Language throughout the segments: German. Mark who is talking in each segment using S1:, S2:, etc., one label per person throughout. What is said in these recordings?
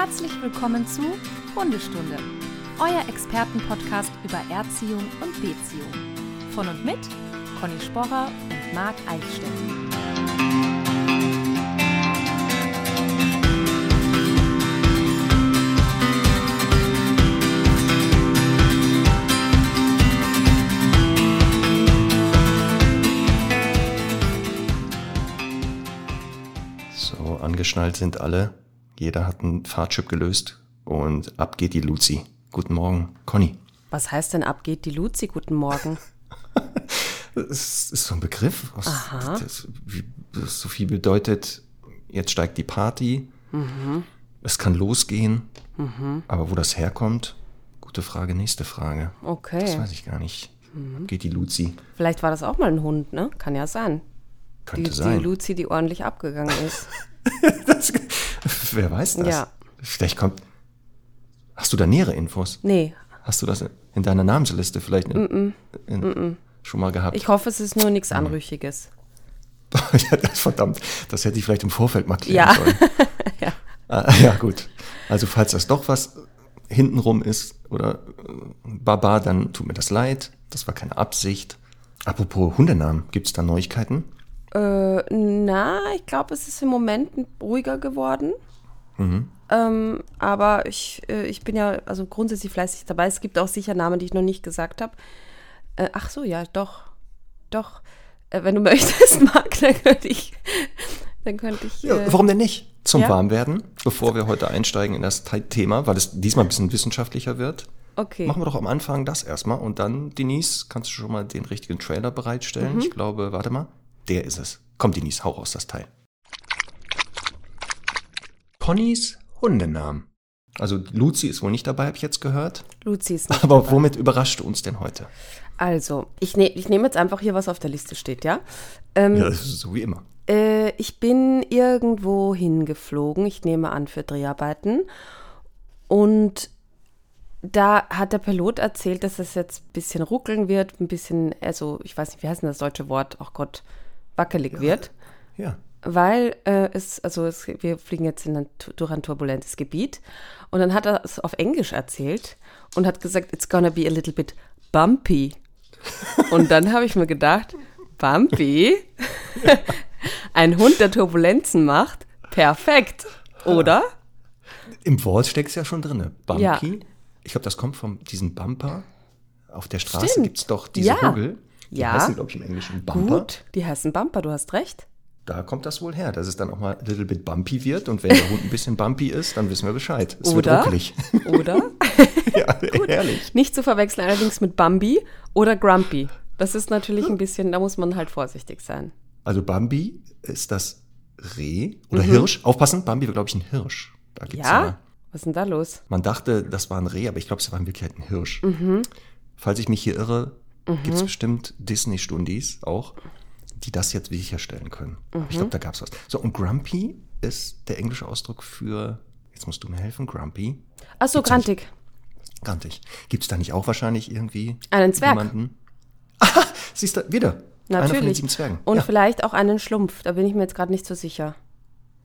S1: Herzlich willkommen zu Hundestunde, euer Expertenpodcast über Erziehung und Beziehung. Von und mit Conny Sporrer und Marc Eichstätt.
S2: So, angeschnallt sind alle. Jeder hat einen Fahrtchip gelöst und ab geht die Luzi. Guten Morgen, Conny.
S3: Was heißt denn ab geht die Luzi? Guten Morgen.
S2: Das ist so ein Begriff. Was,
S3: Aha.
S2: Das, das so viel bedeutet, jetzt steigt die Party. Es kann losgehen. Aber wo das herkommt, gute Frage, nächste Frage. Das
S3: Okay.
S2: weiß ich gar nicht. Ab geht die Luzi.
S3: Vielleicht war das auch mal ein Hund, ne? Kann ja sein. Die,
S2: Könnte
S3: die
S2: sein.
S3: Luzi, die ordentlich abgegangen ist.
S2: Das, wer weiß das?
S3: Ja.
S2: Vielleicht kommt. Hast du da nähere Infos?
S3: Nee,
S2: Hast du das in deiner Namensliste vielleicht in, in, schon mal gehabt?
S3: ich hoffe, es ist nur nichts Anrüchiges.
S2: ja, das, verdammt, das hätte ich vielleicht im Vorfeld mal klären
S3: Ja.
S2: sollen.
S3: Ja.
S2: Ah, ja, gut. Also falls das doch was hintenrum ist oder äh, Baba, dann tut mir das leid. Das war keine Absicht. Apropos Hundenamen, gibt es da Neuigkeiten?
S3: Äh, na, ich glaube, es ist im Moment ruhiger geworden. Ähm, aber ich, äh, ich bin ja also grundsätzlich fleißig dabei. Es gibt auch sicher Namen, die ich noch nicht gesagt habe. Äh, ach so, ja, doch. Doch. Äh, wenn du möchtest, Marc, dann könnte ich. Dann könnte ich.
S2: Ja,
S3: Äh,
S2: warum denn nicht? Zum
S3: ja?
S2: Warmwerden, bevor wir heute einsteigen in das Thema, weil es diesmal ein bisschen wissenschaftlicher wird.
S3: okay.
S2: Machen wir doch am Anfang das erstmal und dann, Denise, kannst du schon mal den richtigen Trailer bereitstellen?
S3: Mhm.
S2: Ich glaube, warte mal, der ist es. Komm, Denise, hau raus das Teil. Connys Hundenamen. Also Luzi ist wohl nicht dabei, habe ich jetzt gehört.
S3: Luzi ist nicht
S2: Aber
S3: dabei.
S2: womit überrascht du uns denn heute?
S3: Also, ich, ne, ich nehme jetzt einfach hier, was auf der Liste steht, ja? Ähm,
S2: Ja, das ist so wie immer.
S3: Äh, ich bin irgendwo hingeflogen, ich nehme an für Dreharbeiten. Und da hat der Pilot erzählt, dass es jetzt ein bisschen ruckeln wird, ein bisschen, also ich weiß nicht, wie heißt denn das deutsche Wort? Ach Gott, wackelig wird.
S2: Ja.
S3: Weil äh, es, also es, wir fliegen jetzt in ein, durch ein turbulentes Gebiet. Und dann hat er es auf Englisch erzählt und hat gesagt, it's gonna be a little bit bumpy. Und dann habe ich mir gedacht, bumpy? Ein Hund, der Turbulenzen macht? Perfekt, oder?
S2: Im Wort steckt es ja schon drin. Bumpy.
S3: Ja.
S2: Ich glaube, das kommt von diesem Bumper. Auf der Straße gibt es doch diese
S3: Ja.
S2: Hügel. Die
S3: Ja.
S2: heißen, glaube ich, im Englischen Bumper.
S3: Gut, die heißen Bumper, du hast recht.
S2: Da kommt das wohl her, dass es dann auch mal a little bit bumpy wird. Und wenn der Hund ein bisschen bumpy ist, dann wissen wir Bescheid. Es
S3: Oder?
S2: wird ruckelig.
S3: Oder?
S2: ja, herrlich.
S3: Nicht zu verwechseln allerdings mit Bambi oder Grumpy. Das ist natürlich ein bisschen, da muss man halt vorsichtig sein.
S2: Also Bambi ist das Reh oder Hirsch. Aufpassen, Bambi war, glaube ich, ein Hirsch. Da gibt's
S3: Mhm. Ja?
S2: ja.
S3: Was ist denn da los?
S2: Man dachte, das war ein Reh, aber ich glaube, es war in Wirklichkeit ein Hirsch.
S3: Mhm.
S2: Falls ich mich hier irre, gibt es bestimmt Disney-Stundis auch, die das jetzt sicherstellen können. Aber ich
S3: Mhm.
S2: glaube, da gab es was. So, und Grumpy ist der englische Ausdruck für, jetzt musst du mir helfen, Grumpy.
S3: Ach so,
S2: Gibt's nicht.
S3: grantig.
S2: Grantig. Gibt es da nicht auch wahrscheinlich irgendwie
S3: Einen Zwerg.
S2: jemanden? Aha, siehst du, wieder. Einer von den
S3: Natürlich.
S2: sieben Zwergen.
S3: Und
S2: ja.
S3: vielleicht auch einen Schlumpf. Da bin ich mir jetzt gerade nicht so sicher.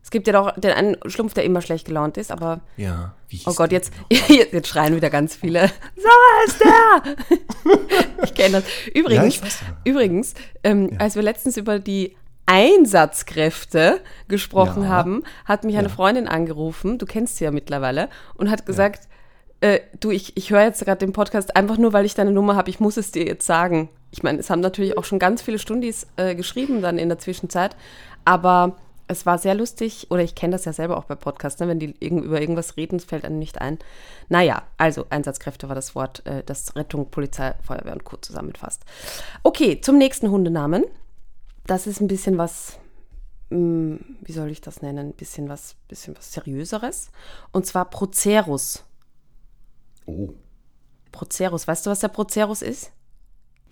S3: Es gibt ja doch den einen Schlumpf, der immer schlecht gelaunt ist, aber
S2: ja, wie hieß
S3: oh Gott, jetzt, jetzt schreien wieder ganz viele. So ist der! ich kenne das. Übrigens,
S2: Ja, ja.
S3: übrigens ähm, als wir letztens über die Einsatzkräfte gesprochen
S2: Ja.
S3: haben, hat mich eine
S2: Ja.
S3: Freundin angerufen, du kennst sie ja mittlerweile, und hat gesagt, äh, du, ich, ich höre jetzt gerade den Podcast einfach nur, weil ich deine Nummer habe, ich muss es dir jetzt sagen. Ich meine, es haben natürlich auch schon ganz viele Stundis äh, geschrieben dann in der Zwischenzeit, aber es war sehr lustig, oder ich kenne das ja selber auch bei Podcasts, ne, wenn die irgend, über irgendwas reden, fällt einem nicht ein. Naja, also Einsatzkräfte war das Wort, äh, das Rettung, Polizei, Feuerwehr und Co. zusammenfasst. Okay, zum nächsten Hundenamen. Das ist ein bisschen was, mh, wie soll ich das nennen, ein bisschen was, bisschen was Seriöseres. Und zwar Procerus.
S2: Oh,
S3: Procerus, weißt du, was der Procerus ist?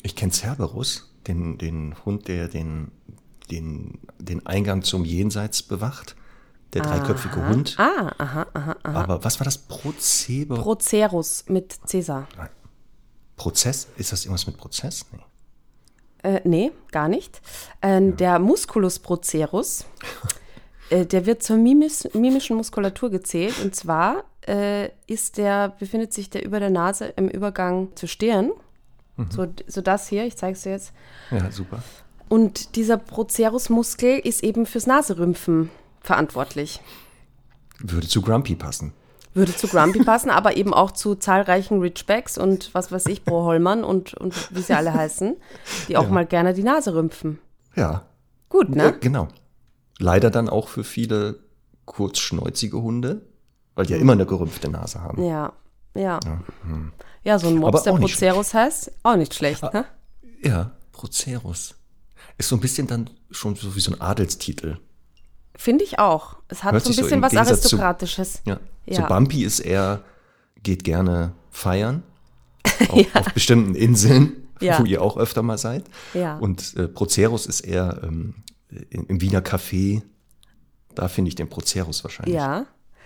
S2: ich kenne Cerberus, den, den Hund, der den, den, den Eingang zum Jenseits bewacht. Der dreiköpfige Hund.
S3: Ah, aha, aha, aha.
S2: Aber was war das? Prozebe?
S3: Procerus mit Cäsar.
S2: Prozess? Ist das irgendwas mit Prozess? Nee.
S3: Äh, nee, gar nicht. Ähm, Der Musculus procerus Äh, der wird zur mimis, mimischen Muskulatur gezählt. Und zwar äh, ist der, befindet sich der über der Nase im Übergang zur Stirn. So, so das hier, ich zeige es dir jetzt.
S2: Ja, super.
S3: Und dieser Procerus-Muskel ist eben fürs Naserümpfen verantwortlich.
S2: Würde zu Grumpy passen.
S3: Würde zu Grumpy passen, aber eben auch zu zahlreichen Ridgebacks und was weiß ich, Broholmern und, und wie sie alle heißen, die auch
S2: Ja.
S3: mal gerne die Nase rümpfen.
S2: Ja,
S3: Gut,
S2: Ja,
S3: ne?
S2: genau. Leider dann auch für viele kurzschnäuzige Hunde, weil die ja immer eine gerümpfte Nase haben.
S3: Ja, ja. Ja, so ein Mops, der Procerus heißt, auch nicht schlecht, ne?
S2: Ja, Procerus. Ist so ein bisschen dann schon so wie so ein Adelstitel.
S3: Finde ich auch. Es hat
S2: Hört
S3: so ein
S2: so
S3: bisschen
S2: im
S3: was
S2: Gegensatz zu-
S3: Aristokratisches.
S2: Ja.
S3: Ja.
S2: So Bumpy ist eher, geht gerne feiern. Auf, auf bestimmten Inseln,
S3: Ja.
S2: wo ihr auch öfter mal seid.
S3: Ja.
S2: Und äh, Procerus ist eher ähm, im, im Wiener Café. Da finde ich den Procerus wahrscheinlich.
S3: Ja.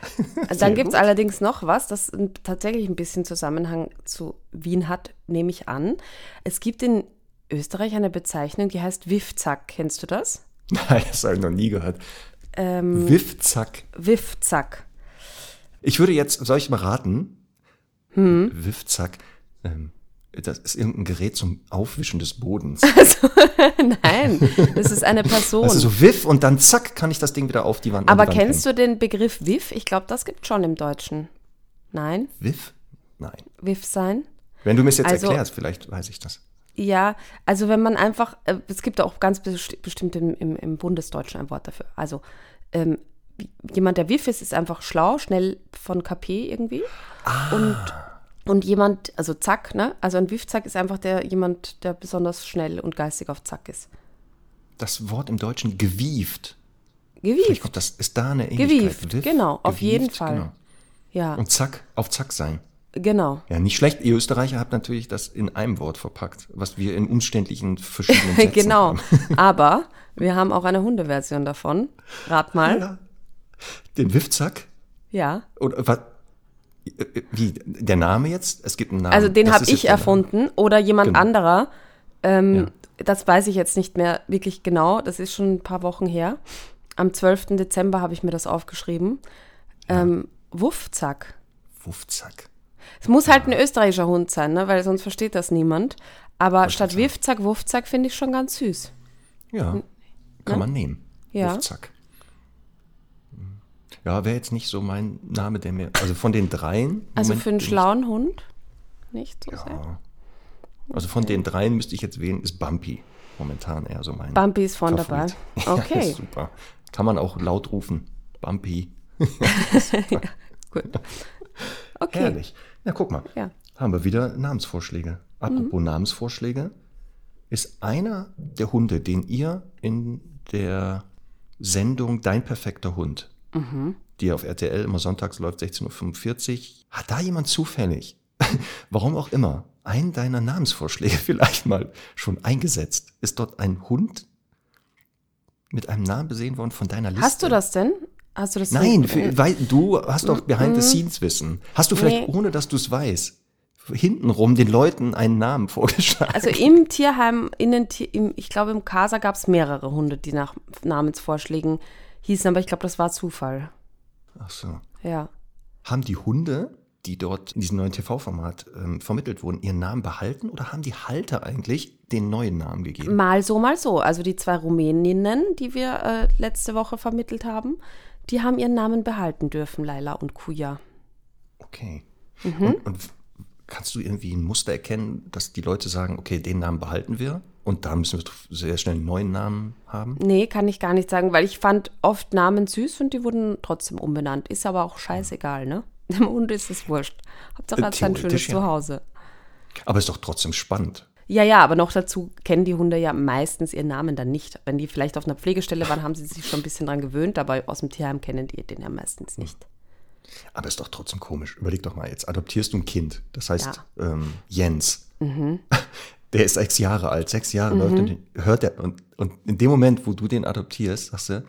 S3: Dann gibt es allerdings noch was, das tatsächlich ein bisschen Zusammenhang zu Wien hat, nehme ich an. Es gibt in Österreich eine Bezeichnung, die heißt Wifzack. Kennst du das?
S2: Nein, das habe ich noch nie gehört.
S3: Ähm,
S2: Wiffzack.
S3: Wifzack.
S2: Ich würde jetzt, soll ich mal raten?
S3: Hm?
S2: Wiffzack. Ähm, das ist irgendein Gerät zum Aufwischen des Bodens.
S3: Nein, das ist eine Person.
S2: Also so Wiff und dann zack, kann ich das Ding wieder auf die Wand
S3: Aber kennst du den Begriff Wiff? Ich glaube, das gibt schon im Deutschen. Nein?
S2: Wiff? Nein.
S3: Wiff sein?
S2: Wenn du mir es jetzt
S3: Also-
S2: erklärst, vielleicht weiß ich das.
S3: Ja, also wenn man einfach, äh, es gibt auch ganz besti- bestimmt im, im, im Bundesdeutschen ein Wort dafür. Also ähm, jemand, der Wiff ist, ist einfach schlau, schnell von KP irgendwie. Und, und jemand, also Zack, ne? Also ein Wiff-Zack ist einfach der jemand, der besonders schnell und geistig auf Zack ist.
S2: Das Wort im Deutschen gewieft. Vielleicht
S3: Gewieft,
S2: kommt das, ist da eine Ähnlichkeit.
S3: Gewieft,
S2: Wiff,
S3: genau, auf jeden
S2: gewieft,
S3: Fall.
S2: Genau.
S3: ja,
S2: Und zack, auf zack sein.
S3: Genau.
S2: Ja, nicht schlecht. Ihr Österreicher habt natürlich das in einem Wort verpackt, was wir in umständlichen verschiedenen Sätzen
S3: genau.
S2: haben.
S3: Aber wir haben auch eine Hundeversion davon. Rat mal.
S2: Ja. Den Wiffzack?
S3: Ja.
S2: Oder was? Wie? Der Name jetzt? Es gibt einen Namen.
S3: Also den habe ich erfunden oder jemand
S2: Genau.
S3: anderer. Ähm,
S2: Ja.
S3: Das weiß ich jetzt nicht mehr wirklich genau. Das ist schon ein paar Wochen her. Am 12. Dezember habe ich mir das aufgeschrieben. Ähm, Wuffzack.
S2: Wuffzack.
S3: Es muss halt ein österreichischer Hund sein, ne? weil sonst versteht das niemand. Aber
S2: ich
S3: statt
S2: sagen.
S3: Wiffzack, Wuffzack finde ich schon ganz süß.
S2: Ja, kann man nehmen.
S3: Ne? Ja.
S2: Wuffzack. Ja, wäre jetzt nicht so mein Name, der mir. Also von den dreien.
S3: Also
S2: Moment,
S3: für einen
S2: bin ich-
S3: schlauen Hund nicht so sehr.
S2: Ja. Also von den dreien müsste ich jetzt wählen, ist Bumpy. Momentan eher so mein.
S3: Bumpy ist
S2: Favorit.
S3: dabei.
S2: Ja,
S3: Okay,
S2: super. Kann man auch laut rufen. Bumpy.
S3: gut. Okay.
S2: Herrlich. Na, guck mal.
S3: Ja.
S2: Haben wir wieder Namensvorschläge. Apropos Namensvorschläge. Ist einer der Hunde, den ihr in der Sendung Dein perfekter Hund, die auf RTL immer sonntags läuft, 16.45 Uhr, hat da jemand zufällig, warum auch immer, einen deiner Namensvorschläge vielleicht mal schon eingesetzt? Ist dort ein Hund mit einem Namen besehen worden von deiner Liste?
S3: Hast du das denn? Hast du das
S2: Nein,
S3: denn?
S2: für, weil du hast doch Behind-the-Scenes-Wissen. Hast du vielleicht,
S3: Nee.
S2: ohne dass du es weißt, hintenrum den Leuten einen Namen vorgeschlagen?
S3: Also im Tierheim, in den im, ich glaube im Casa gab es mehrere Hunde, die nach Namensvorschlägen hießen, aber ich glaube, das war Zufall.
S2: Ach so.
S3: Ja.
S2: Haben die Hunde, die dort in diesem neuen TV-Format ähm, vermittelt wurden, ihren Namen behalten oder haben die Halter eigentlich den neuen Namen gegeben?
S3: Mal so, mal so. Also die zwei Rumäninnen, die wir äh, letzte Woche vermittelt haben, die haben ihren Namen behalten dürfen, Laila und Kuya.
S2: Okay.
S3: Mhm.
S2: Und, und kannst du irgendwie ein Muster erkennen, dass die Leute sagen, okay, den Namen behalten wir und da müssen wir sehr schnell einen neuen Namen haben?
S3: Nee, kann ich gar nicht sagen, weil ich fand oft Namen süß und die wurden trotzdem umbenannt. Ist aber auch scheißegal, ne? Dem Hund ist es wurscht. Hauptsache hat sein schönes
S2: ja.
S3: Zuhause.
S2: Aber ist doch trotzdem spannend.
S3: Ja, ja, aber noch dazu kennen die Hunde ja meistens ihren Namen dann nicht. Wenn die vielleicht auf einer Pflegestelle waren, haben sie sich schon ein bisschen dran gewöhnt, aber aus dem Tierheim kennen die den ja meistens nicht.
S2: Aber ist doch trotzdem komisch. Überleg doch mal, jetzt adoptierst du ein Kind. Das heißt ähm, Jens. Der ist sechs Jahre alt, sechs Jahre läuft und hört er. Und, und in dem Moment, wo du den adoptierst, sagst du,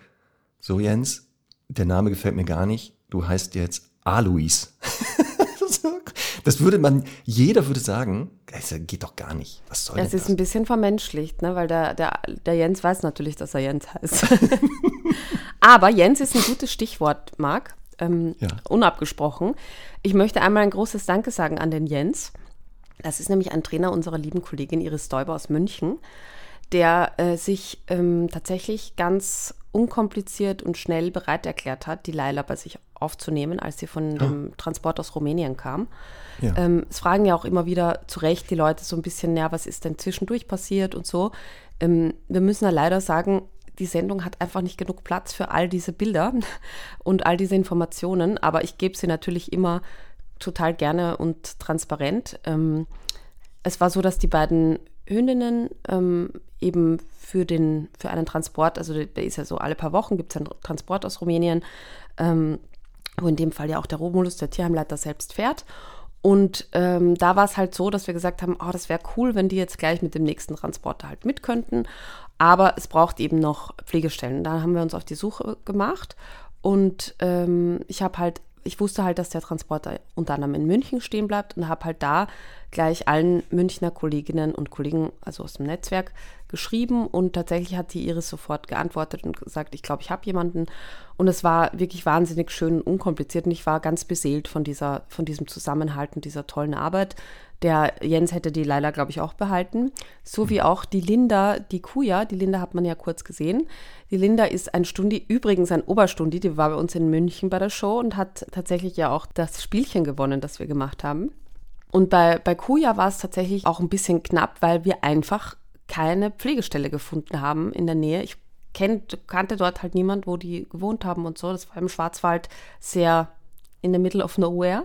S2: so Jens, der Name gefällt mir gar nicht. Du heißt jetzt Alois. das würde man, jeder würde sagen, das geht doch gar nicht. Was soll
S3: Es
S2: denn
S3: ist
S2: das?
S3: ein bisschen vermenschlicht, ne? weil der, der, der Jens weiß natürlich, dass er Jens heißt. Aber Jens ist ein gutes Stichwort, Marc. Ähm,
S2: Ja.
S3: Unabgesprochen. Ich möchte einmal ein großes Danke sagen an den Jens. Das ist nämlich ein Trainer unserer lieben Kollegin Iris Stoiber aus München, der äh, sich ähm, tatsächlich ganz unkompliziert und schnell bereit erklärt hat, die Laila bei sich aufzunehmen, als sie von dem Transport aus Rumänien kam.
S2: Ja.
S3: Ähm, es fragen ja auch immer wieder zu Recht die Leute so ein bisschen, ja, was ist denn zwischendurch passiert und so. Ähm, wir müssen ja leider sagen, die Sendung hat einfach nicht genug Platz für all diese Bilder und all diese Informationen, aber ich gebe sie natürlich immer total gerne und transparent. Ähm, es war so, dass die beiden Hündinnen ähm, eben für, den, für einen Transport, also der ist ja so alle paar Wochen gibt es einen Transport aus Rumänien, ähm, wo in dem Fall ja auch der Romulus, der Tierheimleiter, selbst fährt. Und ähm, da war es halt so, dass wir gesagt haben, oh, das wäre cool, wenn die jetzt gleich mit dem nächsten Transporter halt mit könnten. Aber es braucht eben noch Pflegestellen. Da haben wir uns auf die Suche gemacht. Und ähm, ich habe halt, ich wusste halt, dass der Transporter unter anderem in München stehen bleibt und habe halt da gleich allen Münchner Kolleginnen und Kollegen, also aus dem Netzwerk, geschrieben und tatsächlich hat die Iris sofort geantwortet und gesagt, ich glaube, ich habe jemanden. Und es war wirklich wahnsinnig schön und unkompliziert und ich war ganz beseelt von dieser, von diesem Zusammenhalt und dieser tollen Arbeit. Der Jens hätte die Leila, glaube ich, auch behalten. So wie auch die Linda, die Kuja. Die Linda hat man ja kurz gesehen. Die Linda ist ein Stundi, übrigens ein Oberstundi, die war bei uns in München bei der Show und hat tatsächlich ja auch das Spielchen gewonnen, das wir gemacht haben. Und bei, bei Kuja war es tatsächlich auch ein bisschen knapp, weil wir einfach keine Pflegestelle gefunden haben in der Nähe. Ich kennt, kannte dort halt niemand, wo die gewohnt haben und so. Das war im Schwarzwald sehr in the middle of nowhere.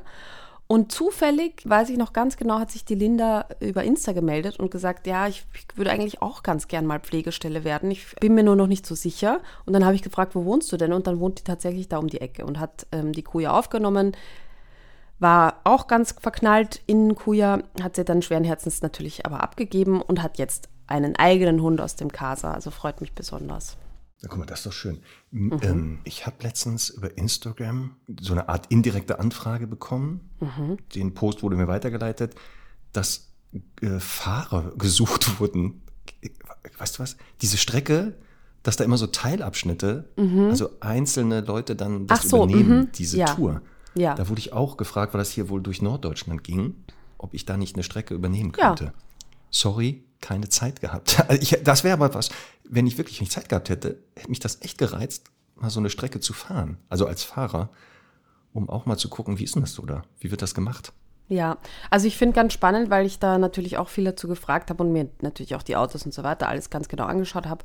S3: Und zufällig, weiß ich noch ganz genau, hat sich die Linda über Insta gemeldet und gesagt, ja, ich, ich würde eigentlich auch ganz gern mal Pflegestelle werden. Ich bin mir nur noch nicht so sicher. Und dann habe ich gefragt, wo wohnst du denn? Und dann wohnt die tatsächlich da um die Ecke und hat ähm, die Kuja aufgenommen war auch ganz verknallt in Kuya, hat sie dann schweren Herzens natürlich aber abgegeben und hat jetzt einen eigenen Hund aus dem Casa. Also freut mich besonders.
S2: Ja, guck mal, das ist doch schön. M- Ähm, ich habe letztens über Instagram so eine Art indirekte Anfrage bekommen. Den Post wurde mir weitergeleitet, dass äh, Fahrer gesucht wurden. Weißt du was? Diese Strecke, dass da immer so Teilabschnitte, also einzelne Leute dann das
S3: so,
S2: übernehmen,
S3: mhm.
S2: diese
S3: Ja.
S2: Tour.
S3: Ja.
S2: Da wurde ich auch gefragt, weil das hier wohl durch Norddeutschland ging, ob ich da nicht eine Strecke übernehmen
S3: Ja.
S2: Sorry, keine Zeit gehabt. Also ich, das wäre aber was, wenn ich wirklich nicht Zeit gehabt hätte, hätte mich das echt gereizt, mal so eine Strecke zu fahren. Also als Fahrer, um auch mal zu gucken, wie ist denn das so da? Wie wird das gemacht?
S3: Ja, also ich finde ganz spannend, weil ich da natürlich auch viel dazu gefragt habe und mir natürlich auch die Autos und so weiter alles ganz genau angeschaut habe.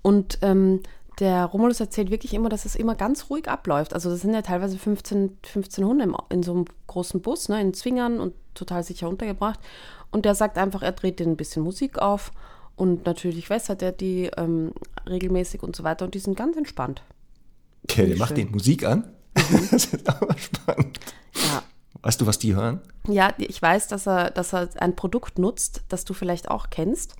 S3: Und ähm, der Romulus erzählt wirklich immer, dass es immer ganz ruhig abläuft. Also das sind ja teilweise 15, 15 Hunde im, in so einem großen Bus, ne, in Zwingern und total sicher untergebracht. Und der sagt einfach, er dreht denen ein bisschen Musik auf und natürlich wässert er die ähm, regelmäßig und so weiter und die sind ganz entspannt.
S2: Okay, der macht.
S3: Mhm.
S2: den Musik an. Das ist aber spannend.
S3: Ja,
S2: Weißt du, was die hören?
S3: Ja, ich weiß, dass er, dass er ein Produkt nutzt, das du vielleicht auch kennst.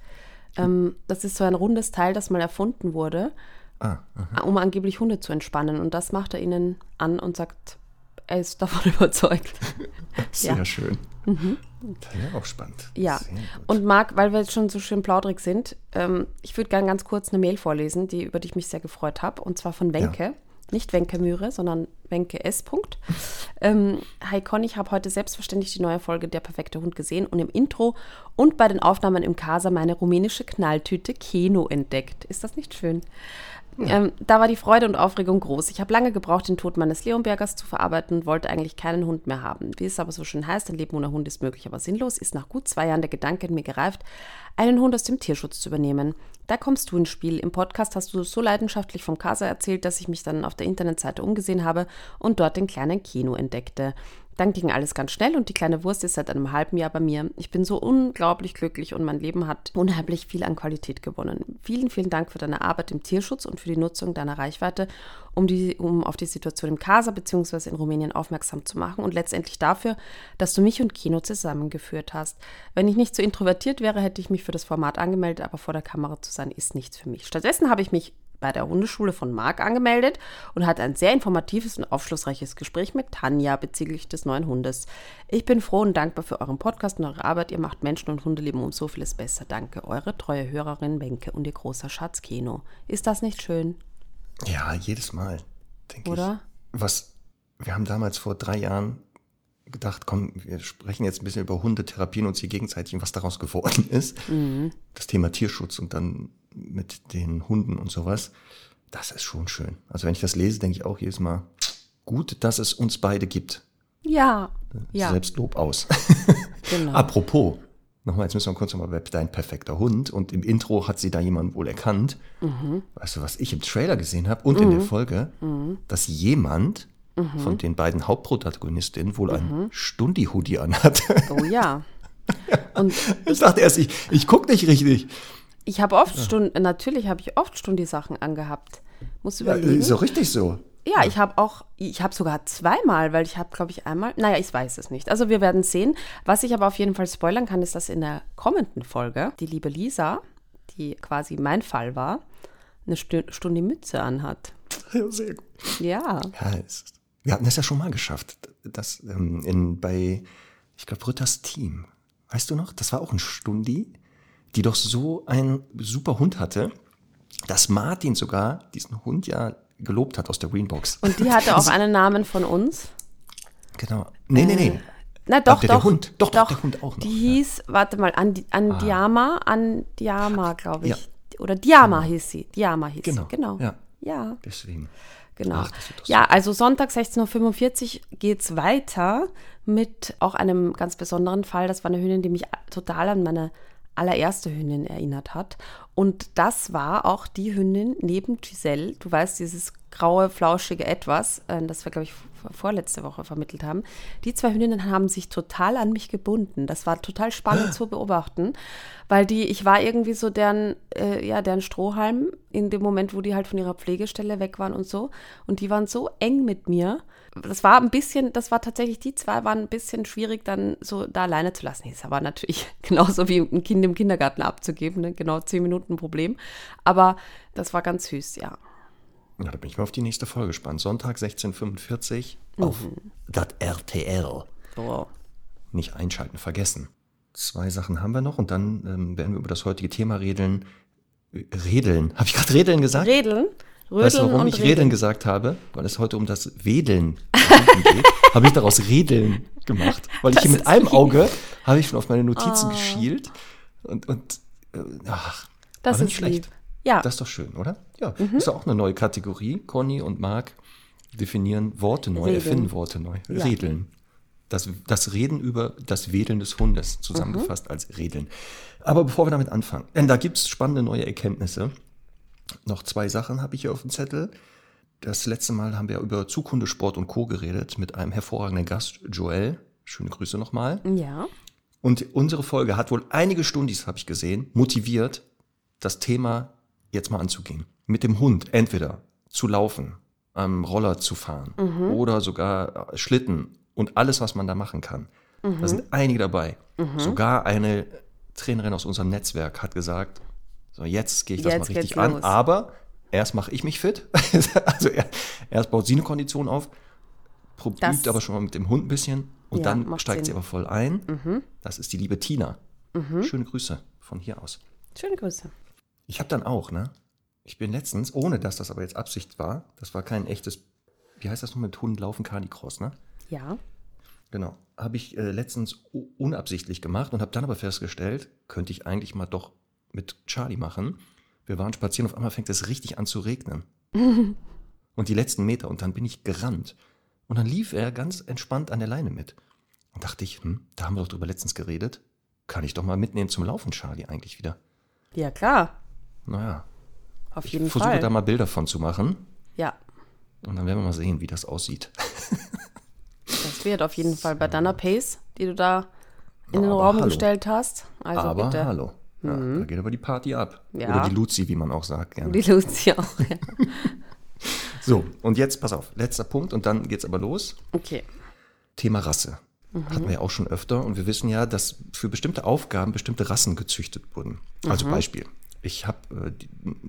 S3: Ähm, das ist so ein rundes Teil, das mal erfunden wurde,
S2: Ah,
S3: um angeblich Hunde zu entspannen. Und das macht er ihnen an und sagt, er ist davon überzeugt.
S2: sehr
S3: Ja.
S2: schön. Das wäre auch spannend.
S3: Ja. Und Marc, weil wir jetzt schon so schön plaudrig sind, ähm, ich würde gerne ganz kurz eine Mail vorlesen, die, über die ich mich sehr gefreut habe. Und zwar von Wenke. Nicht Wenke Mühre, sondern Wenke S. Punkt. Ähm, Hi Conny, ich habe heute selbstverständlich die neue Folge Der perfekte Hund gesehen und im Intro und bei den Aufnahmen im Casa meine rumänische Knalltüte Keno entdeckt. Ist das nicht schön? Ähm, da war die Freude und Aufregung groß. Ich habe lange gebraucht, den Tod meines Leonbergers zu verarbeiten und wollte eigentlich keinen Hund mehr haben. Wie es aber so schön heißt, ein Leben ohne Hund ist möglich, aber sinnlos, ist nach gut zwei Jahren der Gedanke in mir gereift, einen Hund aus dem Tierschutz zu übernehmen. Da kommst du ins Spiel. Im Podcast hast du so leidenschaftlich vom Casa erzählt, dass ich mich dann auf der Internetseite umgesehen habe und dort den kleinen Kino entdeckte. Dann ging alles ganz schnell und die kleine Wurst ist seit einem halben Jahr bei mir. Ich bin so unglaublich glücklich und mein Leben hat unheimlich viel an Qualität gewonnen. Vielen, vielen Dank für deine Arbeit im Tierschutz und für die Nutzung deiner Reichweite, um, die, um auf die Situation im Casa bzw. in Rumänien aufmerksam zu machen und letztendlich dafür, dass du mich und Kino zusammengeführt hast. Wenn ich nicht so introvertiert wäre, hätte ich mich für das Format angemeldet, aber vor der Kamera zu sein ist nichts für mich. Stattdessen habe ich mich bei der Hundeschule von Marc angemeldet und hatte ein sehr informatives und aufschlussreiches Gespräch mit Tanja bezüglich des neuen Hundes. Ich bin froh und dankbar für euren Podcast und eure Arbeit. Ihr macht Menschen und Hundeleben um so vieles besser. Danke, eure treue Hörerin Wenke und ihr großer Schatz Keno. Ist das nicht schön?
S2: Ja, jedes Mal, denke ich.
S3: Oder?
S2: Was, wir haben damals vor drei Jahren gedacht, komm, wir sprechen jetzt ein bisschen über Hundetherapien uns hier gegenseitig und was daraus geworden ist. Das Thema Tierschutz und dann mit den Hunden und sowas. Das ist schon schön. Also wenn ich das lese, denke ich auch jedes Mal, gut, dass es uns beide gibt.
S3: Ja. Ja.
S2: Selbstlob aus.
S3: Genau.
S2: Apropos, nochmal, jetzt müssen wir kurz nochmal bei Dein perfekter Hund. Und im Intro hat sie da jemand wohl erkannt.
S3: Mhm.
S2: Weißt du, was ich im Trailer gesehen habe und in der Folge, dass jemand
S3: Mhm.
S2: von den beiden Hauptprotagonistinnen wohl ein Stundi-Hoodie anhat.
S3: Oh ja. Und
S2: ich dachte erst, ich, ich gucke nicht richtig.
S3: Ich habe oft Stunden, natürlich habe ich oft Stundi-Sachen angehabt. Muss
S2: Ja,
S3: überlegen.
S2: ist doch richtig so.
S3: Ja, ich habe auch, ich habe sogar zweimal, weil ich habe, glaube ich, einmal, naja, ich weiß es nicht. Also wir werden sehen. Was ich aber auf jeden Fall spoilern kann, ist, dass in der kommenden Folge die liebe Lisa, die quasi mein Fall war, eine Stu- Stunde Mütze anhat.
S2: Ja, sehr gut.
S3: Ja.
S2: Ja, es, wir hatten das ja schon mal geschafft. Das, ähm, in, bei, ich glaube, Rütters Team. Weißt du noch? Das war auch ein Stundi, die doch so einen super Hund hatte, dass Martin sogar diesen Hund ja gelobt hat aus der Greenbox.
S3: Und die hatte auch einen Namen von uns.
S2: Genau. Nee, nee, nee.
S3: Na doch,
S2: der- der
S3: doch.
S2: Hund. Doch, doch, der Hund auch noch,
S3: Die hieß, warte mal, Andi, Andiama, Andiama, glaube ich.
S2: Ja.
S3: Oder Diama hieß sie. Diama hieß
S2: Genau,
S3: sie, genau.
S2: ja.
S3: ja.
S2: Deswegen.
S3: Genau.
S2: Ach,
S3: ja, also Sonntag 16.45 Uhr geht es weiter mit auch einem ganz besonderen Fall. Das war eine Hündin, die mich total an meine allererste Hündin erinnert hat. Und das war auch die Hündin neben Giselle. Du weißt, dieses graue, flauschige Etwas, äh, das wir, glaube ich, vor- vorletzte Woche vermittelt haben. Die zwei Hündinnen haben sich total an mich gebunden. Das war total spannend zu beobachten, weil die, ich war irgendwie so deren, äh, ja, deren Strohhalm in dem Moment, wo die halt von ihrer Pflegestelle weg waren und so. Und die waren so eng mit mir. Das war ein bisschen, das war tatsächlich, die zwei waren ein bisschen schwierig, dann so da alleine zu lassen. Ist aber natürlich genauso wie ein Kind im Kindergarten abzugeben, ne? genau zehn Minuten Problem. Aber das war ganz süß, ja.
S2: Ja, da bin ich mal auf die nächste Folge gespannt. Sonntag 16.45 auf das RTL.
S3: So.
S2: Nicht einschalten, vergessen. Zwei Sachen haben wir noch und dann ähm, werden wir über das heutige Thema redeln. Redeln. Habe ich gerade Redeln gesagt?
S3: Redeln, Rödeln
S2: weißt du, warum ich
S3: Redeln.
S2: Redeln gesagt habe? Weil es heute um das Wedeln geht. habe ich daraus Redeln gemacht. Weil ich
S3: Das
S2: hier mit einem
S3: lieb.
S2: Auge habe ich schon auf meine Notizen geschielt und, und äh, ach,
S3: Das ist
S2: schlecht.
S3: lieb. Ja. Mhm.
S2: Das ist doch schön, oder? Ja, ist auch eine neue Kategorie. Conny und Marc definieren Worte neu,
S3: Redeln.
S2: erfinden Worte neu.
S3: Ja.
S2: Redeln. Das, das Reden über das Wedeln des Hundes,
S3: Mhm.
S2: zusammengefasst als Redeln. Aber bevor wir damit anfangen, denn da gibt es spannende neue Erkenntnisse. Noch zwei Sachen habe ich hier auf dem Zettel. Das letzte Mal haben wir über Zukunde, Sport und Co. geredet mit einem hervorragenden Gast, Joel. Schöne Grüße nochmal.
S3: Ja.
S2: Und unsere Folge hat wohl einige Stundis, habe ich gesehen, motiviert, das Thema jetzt mal anzugehen. Mit dem Hund entweder zu laufen, am Roller zu fahren oder sogar äh, Schlitten und alles, was man da machen kann. Da sind einige dabei. Sogar eine Trainerin aus unserem Netzwerk hat gesagt, so jetzt gehe ich das
S3: Jetzt
S2: mal richtig an,
S3: los.
S2: aber erst mache ich mich fit. also er, erst baut sie eine Kondition auf, prob-
S3: Das-
S2: übt aber schon mal mit dem Hund ein bisschen und
S3: Ja,
S2: dann steigt sie
S3: Sinn. Mhm.
S2: aber voll ein. Das ist die liebe Tina. Schöne Grüße von hier aus.
S3: Schöne Grüße.
S2: Ich habe dann auch, ne? Ich bin letztens, ohne dass das aber jetzt Absicht war, das war kein echtes, wie heißt das noch mit Hunden laufen, Carnicross, ne?
S3: Ja.
S2: Genau. Habe ich äh, letztens unabsichtlich gemacht und habe dann aber festgestellt, könnte ich eigentlich mal doch mit Charlie machen. Wir waren spazieren, auf einmal fängt es richtig an zu regnen. und die letzten Meter und dann bin ich gerannt. Und dann lief er ganz entspannt an der Leine mit. Und dachte ich, hm, da haben wir doch drüber letztens geredet. Kann ich doch mal mitnehmen zum Laufen, Charlie, eigentlich wieder.
S3: Ja, klar.
S2: Naja,
S3: Auf
S2: ich
S3: jeden
S2: versuche
S3: Fall.
S2: da mal Bilder von zu machen.
S3: ja.
S2: Und dann werden wir mal sehen, wie das aussieht.
S3: Das wird auf jeden Fall bei deiner Pace, die du da in den
S2: Aber
S3: Raum
S2: hallo.
S3: gestellt hast. Also
S2: aber
S3: bitte.
S2: hallo. Ja, Da geht aber die Party ab.
S3: Ja.
S2: Oder die Luzi, wie man auch sagt. Gerne.
S3: Die Lucy auch. Ja.
S2: So, und jetzt, pass auf, letzter Punkt und dann geht's aber los.
S3: Okay.
S2: Thema Rasse. Hatten wir ja auch schon öfter und wir wissen ja, dass für bestimmte Aufgaben bestimmte Rassen gezüchtet wurden. Also Beispiel, ich, hab, äh,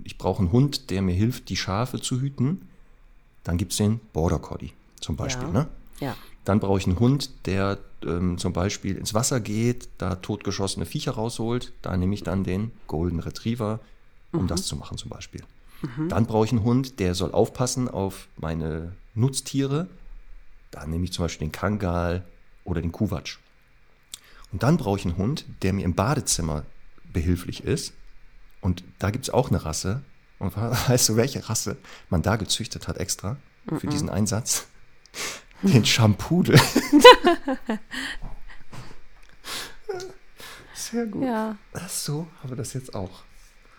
S2: ich brauche einen Hund, der mir hilft, die Schafe zu hüten. Dann gibt's den Border Collie zum Beispiel.
S3: Ja.
S2: Ne?
S3: Ja.
S2: Dann brauche ich einen Hund, der ähm, zum Beispiel ins Wasser geht, da totgeschossene Viecher rausholt. Da nehme ich dann den Golden Retriever, um das zu machen zum Beispiel. Dann brauche ich einen Hund, der soll aufpassen auf meine Nutztiere. Da nehme ich zum Beispiel den Kangal oder den Kuwatsch. Und dann brauche ich einen Hund, der mir im Badezimmer behilflich ist. Und da gibt es auch eine Rasse. Und weißt du, welche Rasse man da gezüchtet hat extra für diesen Einsatz? Den Shampudel. Sehr gut.
S3: Ja.
S2: Ach so haben wir das jetzt auch.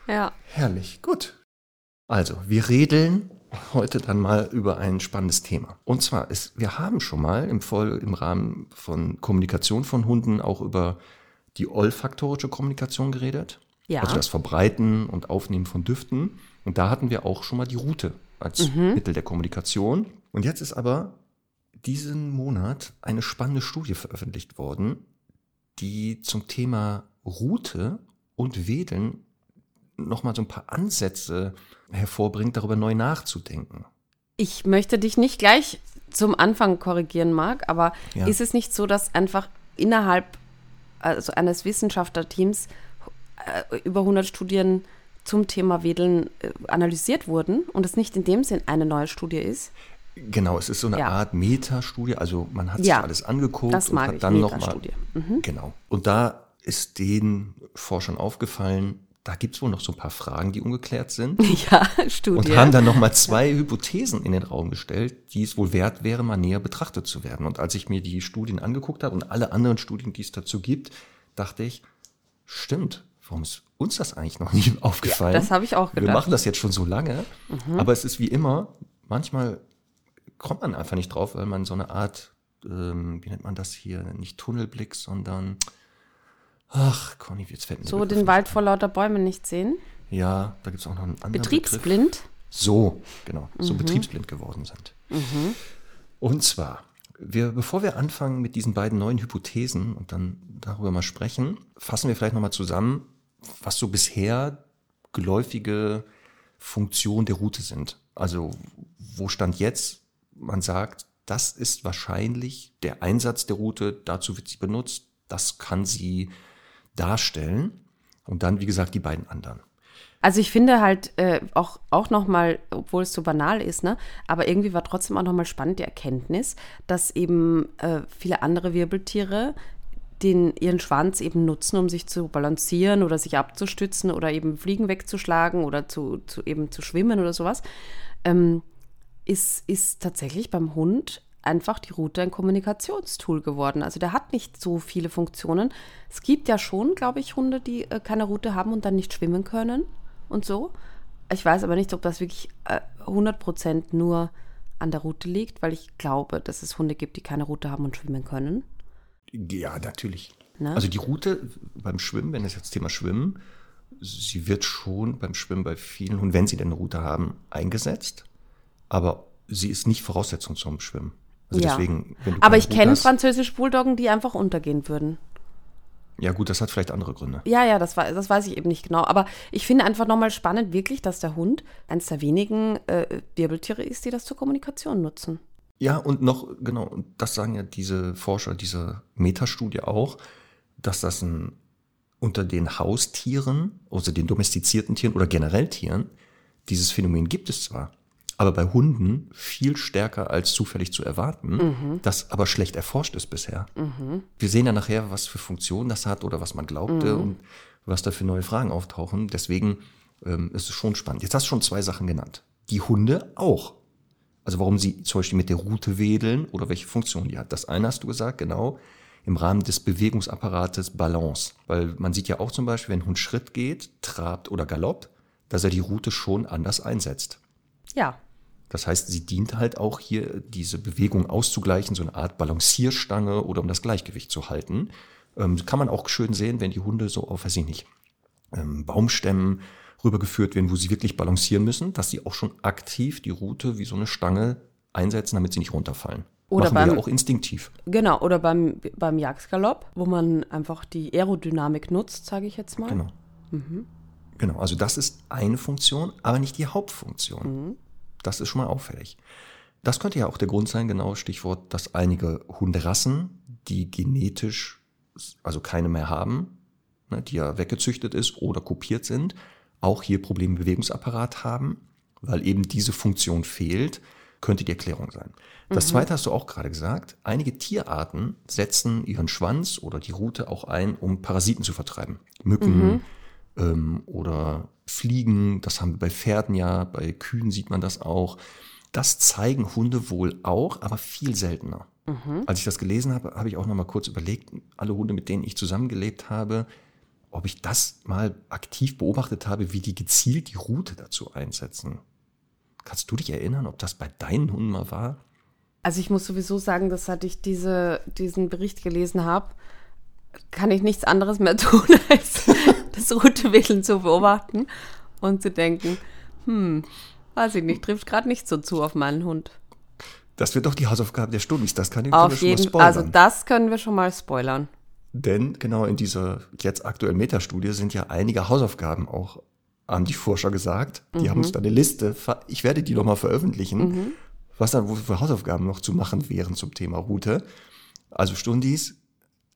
S3: Ja.
S2: Herrlich, gut. Also, wir redeln heute dann mal über ein spannendes Thema. Und zwar ist, wir haben schon mal im, Voll, im Rahmen von Kommunikation von Hunden auch über die olfaktorische Kommunikation geredet.
S3: Ja.
S2: Also das Verbreiten und Aufnehmen von Düften. Und da hatten wir auch schon mal die Route als Mittel der Kommunikation. Und jetzt ist aber diesen Monat eine spannende Studie veröffentlicht worden, die zum Thema Route und Wedeln nochmal so ein paar Ansätze hervorbringt, darüber neu nachzudenken.
S3: Ich möchte dich nicht gleich zum Anfang korrigieren, Marc, aber
S2: Ja.
S3: ist es nicht so, dass einfach innerhalb also eines Wissenschaftlerteams äh, über 100 Studien zum Thema Wedeln äh, analysiert wurden und es nicht in dem Sinn eine neue Studie ist?
S2: Genau, es ist so eine
S3: Ja.
S2: Art Metastudie, also man hat
S3: Ja,
S2: sich alles angeguckt
S3: das
S2: und
S3: mag
S2: hat
S3: ich,
S2: dann nochmal.
S3: Mhm.
S2: Genau. Und da ist den Forschern aufgefallen, da gibt es wohl noch so ein paar Fragen, die ungeklärt sind.
S3: Ja, Studie.
S2: Und haben dann nochmal zwei Hypothesen in den Raum gestellt, die es wohl wert wäre, mal näher betrachtet zu werden. Und als ich mir die Studien angeguckt habe und alle anderen Studien, die es dazu gibt, dachte ich, stimmt, warum ist uns das eigentlich noch nie aufgefallen?
S3: das habe ich auch
S2: Wir
S3: gedacht.
S2: machen das jetzt schon so lange, aber es ist wie immer, manchmal kommt man einfach nicht drauf, weil man so eine Art, ähm, wie nennt man das hier, nicht Tunnelblick, sondern, ach, Conny, jetzt fällt mir
S3: so
S2: Begriff
S3: den Wald vor lauter Bäumen nicht sehen.
S2: Ja, da gibt es auch noch einen anderen Begriff.
S3: Betriebsblind.
S2: So, genau, so betriebsblind geworden sind. Und zwar, wir, bevor wir anfangen mit diesen beiden neuen Hypothesen und dann darüber mal sprechen, fassen wir vielleicht nochmal zusammen, was so bisher geläufige Funktionen der Route sind. Also, wo stand jetzt? Man sagt, das ist wahrscheinlich der Einsatz der Route, dazu wird sie benutzt, das kann sie darstellen. Und dann, wie gesagt, die beiden anderen.
S3: Also ich finde halt äh, auch, auch nochmal, obwohl es so banal ist, ne, aber irgendwie war trotzdem auch nochmal spannend die Erkenntnis, dass eben äh, viele andere Wirbeltiere den, ihren Schwanz eben nutzen, um sich zu balancieren oder sich abzustützen oder eben Fliegen wegzuschlagen oder zu, zu eben zu schwimmen oder sowas, ähm, ist, ist tatsächlich beim Hund einfach die Route ein Kommunikationstool geworden. Also der hat nicht so viele Funktionen. Es gibt ja schon, glaube ich, Hunde, die äh, keine Route haben und dann nicht schwimmen können und so. Ich weiß aber nicht, ob das wirklich äh, 100% nur an der Route liegt, weil ich glaube, dass es Hunde gibt, die keine Route haben und schwimmen können.
S2: Ja, natürlich.
S3: Ne?
S2: Also die Route beim Schwimmen, wenn das jetzt Thema Schwimmen, sie wird schon beim Schwimmen bei vielen Hunden, wenn sie denn eine Route haben, eingesetzt. Aber sie ist nicht Voraussetzung zum Schwimmen. Also
S3: Ja.
S2: deswegen,
S3: Aber ich kenne französische Bulldoggen, die einfach untergehen würden.
S2: Ja, gut, das hat vielleicht andere Gründe.
S3: Ja, ja, das, war, das weiß ich eben nicht genau. Aber ich finde einfach nochmal spannend, wirklich, dass der Hund eines der wenigen äh, Wirbeltiere ist, die das zur Kommunikation nutzen.
S2: Ja, und noch, genau, und das sagen ja diese Forscher dieser Metastudie auch, dass das ein, unter den Haustieren, also den domestizierten Tieren oder generell Tieren, dieses Phänomen gibt es zwar, aber bei Hunden viel stärker als zufällig zu erwarten, das aber schlecht erforscht ist bisher. Wir sehen ja nachher, was für Funktionen das hat oder was man glaubte und was da für neue Fragen auftauchen. Deswegen ähm, ist es schon spannend. Jetzt hast du schon zwei Sachen genannt. Die Hunde auch. Also warum sie zum Beispiel mit der Route wedeln oder welche Funktion die hat. Das eine hast du gesagt, genau, im Rahmen des Bewegungsapparates Balance. Weil man sieht ja auch zum Beispiel, wenn ein Hund Schritt geht, trabt oder galoppt, dass er die Route schon anders einsetzt.
S3: Ja.
S2: Das heißt, sie dient halt auch hier, diese Bewegung auszugleichen, so eine Art Balancierstange oder um das Gleichgewicht zu halten. Ähm, kann man auch schön sehen, wenn die Hunde so auf, weiß ich nicht, ähm, Baumstämmen rübergeführt werden, wo sie wirklich balancieren müssen, dass sie auch schon aktiv die Route wie so eine Stange einsetzen, damit sie nicht runterfallen.
S3: Oder
S2: Machen wir
S3: beim-
S2: ja auch instinktiv.
S3: Genau, oder beim, beim Jagdgalopp, wo man einfach die Aerodynamik nutzt, sage ich jetzt mal.
S2: Genau. Genau, also das ist eine Funktion, aber nicht die Hauptfunktion. Das ist schon mal auffällig. Das könnte ja auch der Grund sein, genau Stichwort, dass einige Hunderassen, die genetisch also keine mehr haben, ne, die ja weggezüchtet ist oder kopiert sind, auch hier Probleme im Bewegungsapparat haben. weil eben diese Funktion fehlt, könnte die Erklärung sein. Das zweite hast du auch gerade gesagt. Einige Tierarten setzen ihren Schwanz oder die Rute auch ein, um Parasiten zu vertreiben. Mücken ähm, oder Fliegen, das haben wir bei Pferden ja, bei Kühen sieht man das auch. Das zeigen Hunde wohl auch, aber viel seltener. Als ich das gelesen habe, habe ich auch noch mal kurz überlegt, alle Hunde, mit denen ich zusammengelebt habe, ob ich das mal aktiv beobachtet habe, wie die gezielt die Rute dazu einsetzen. Kannst du dich erinnern, ob das bei deinen Hunden mal war?
S3: Also ich muss sowieso sagen, dass seit ich diese, diesen Bericht gelesen habe, kann ich nichts anderes mehr tun, als das Routewedeln zu beobachten und zu denken, hm, weiß ich nicht, trifft gerade nicht so zu auf meinen Hund.
S2: Das wird doch die Hausaufgabe der Stundis, das kann ich
S3: Auf jeden Fall, also das können wir schon mal spoilern.
S2: Denn genau in dieser jetzt aktuellen Metastudie sind ja einige Hausaufgaben auch, haben die Forscher gesagt. Die haben uns da eine Liste, ich werde die nochmal veröffentlichen, was dann für Hausaufgaben noch zu machen wären zum Thema Route. Also Stundis,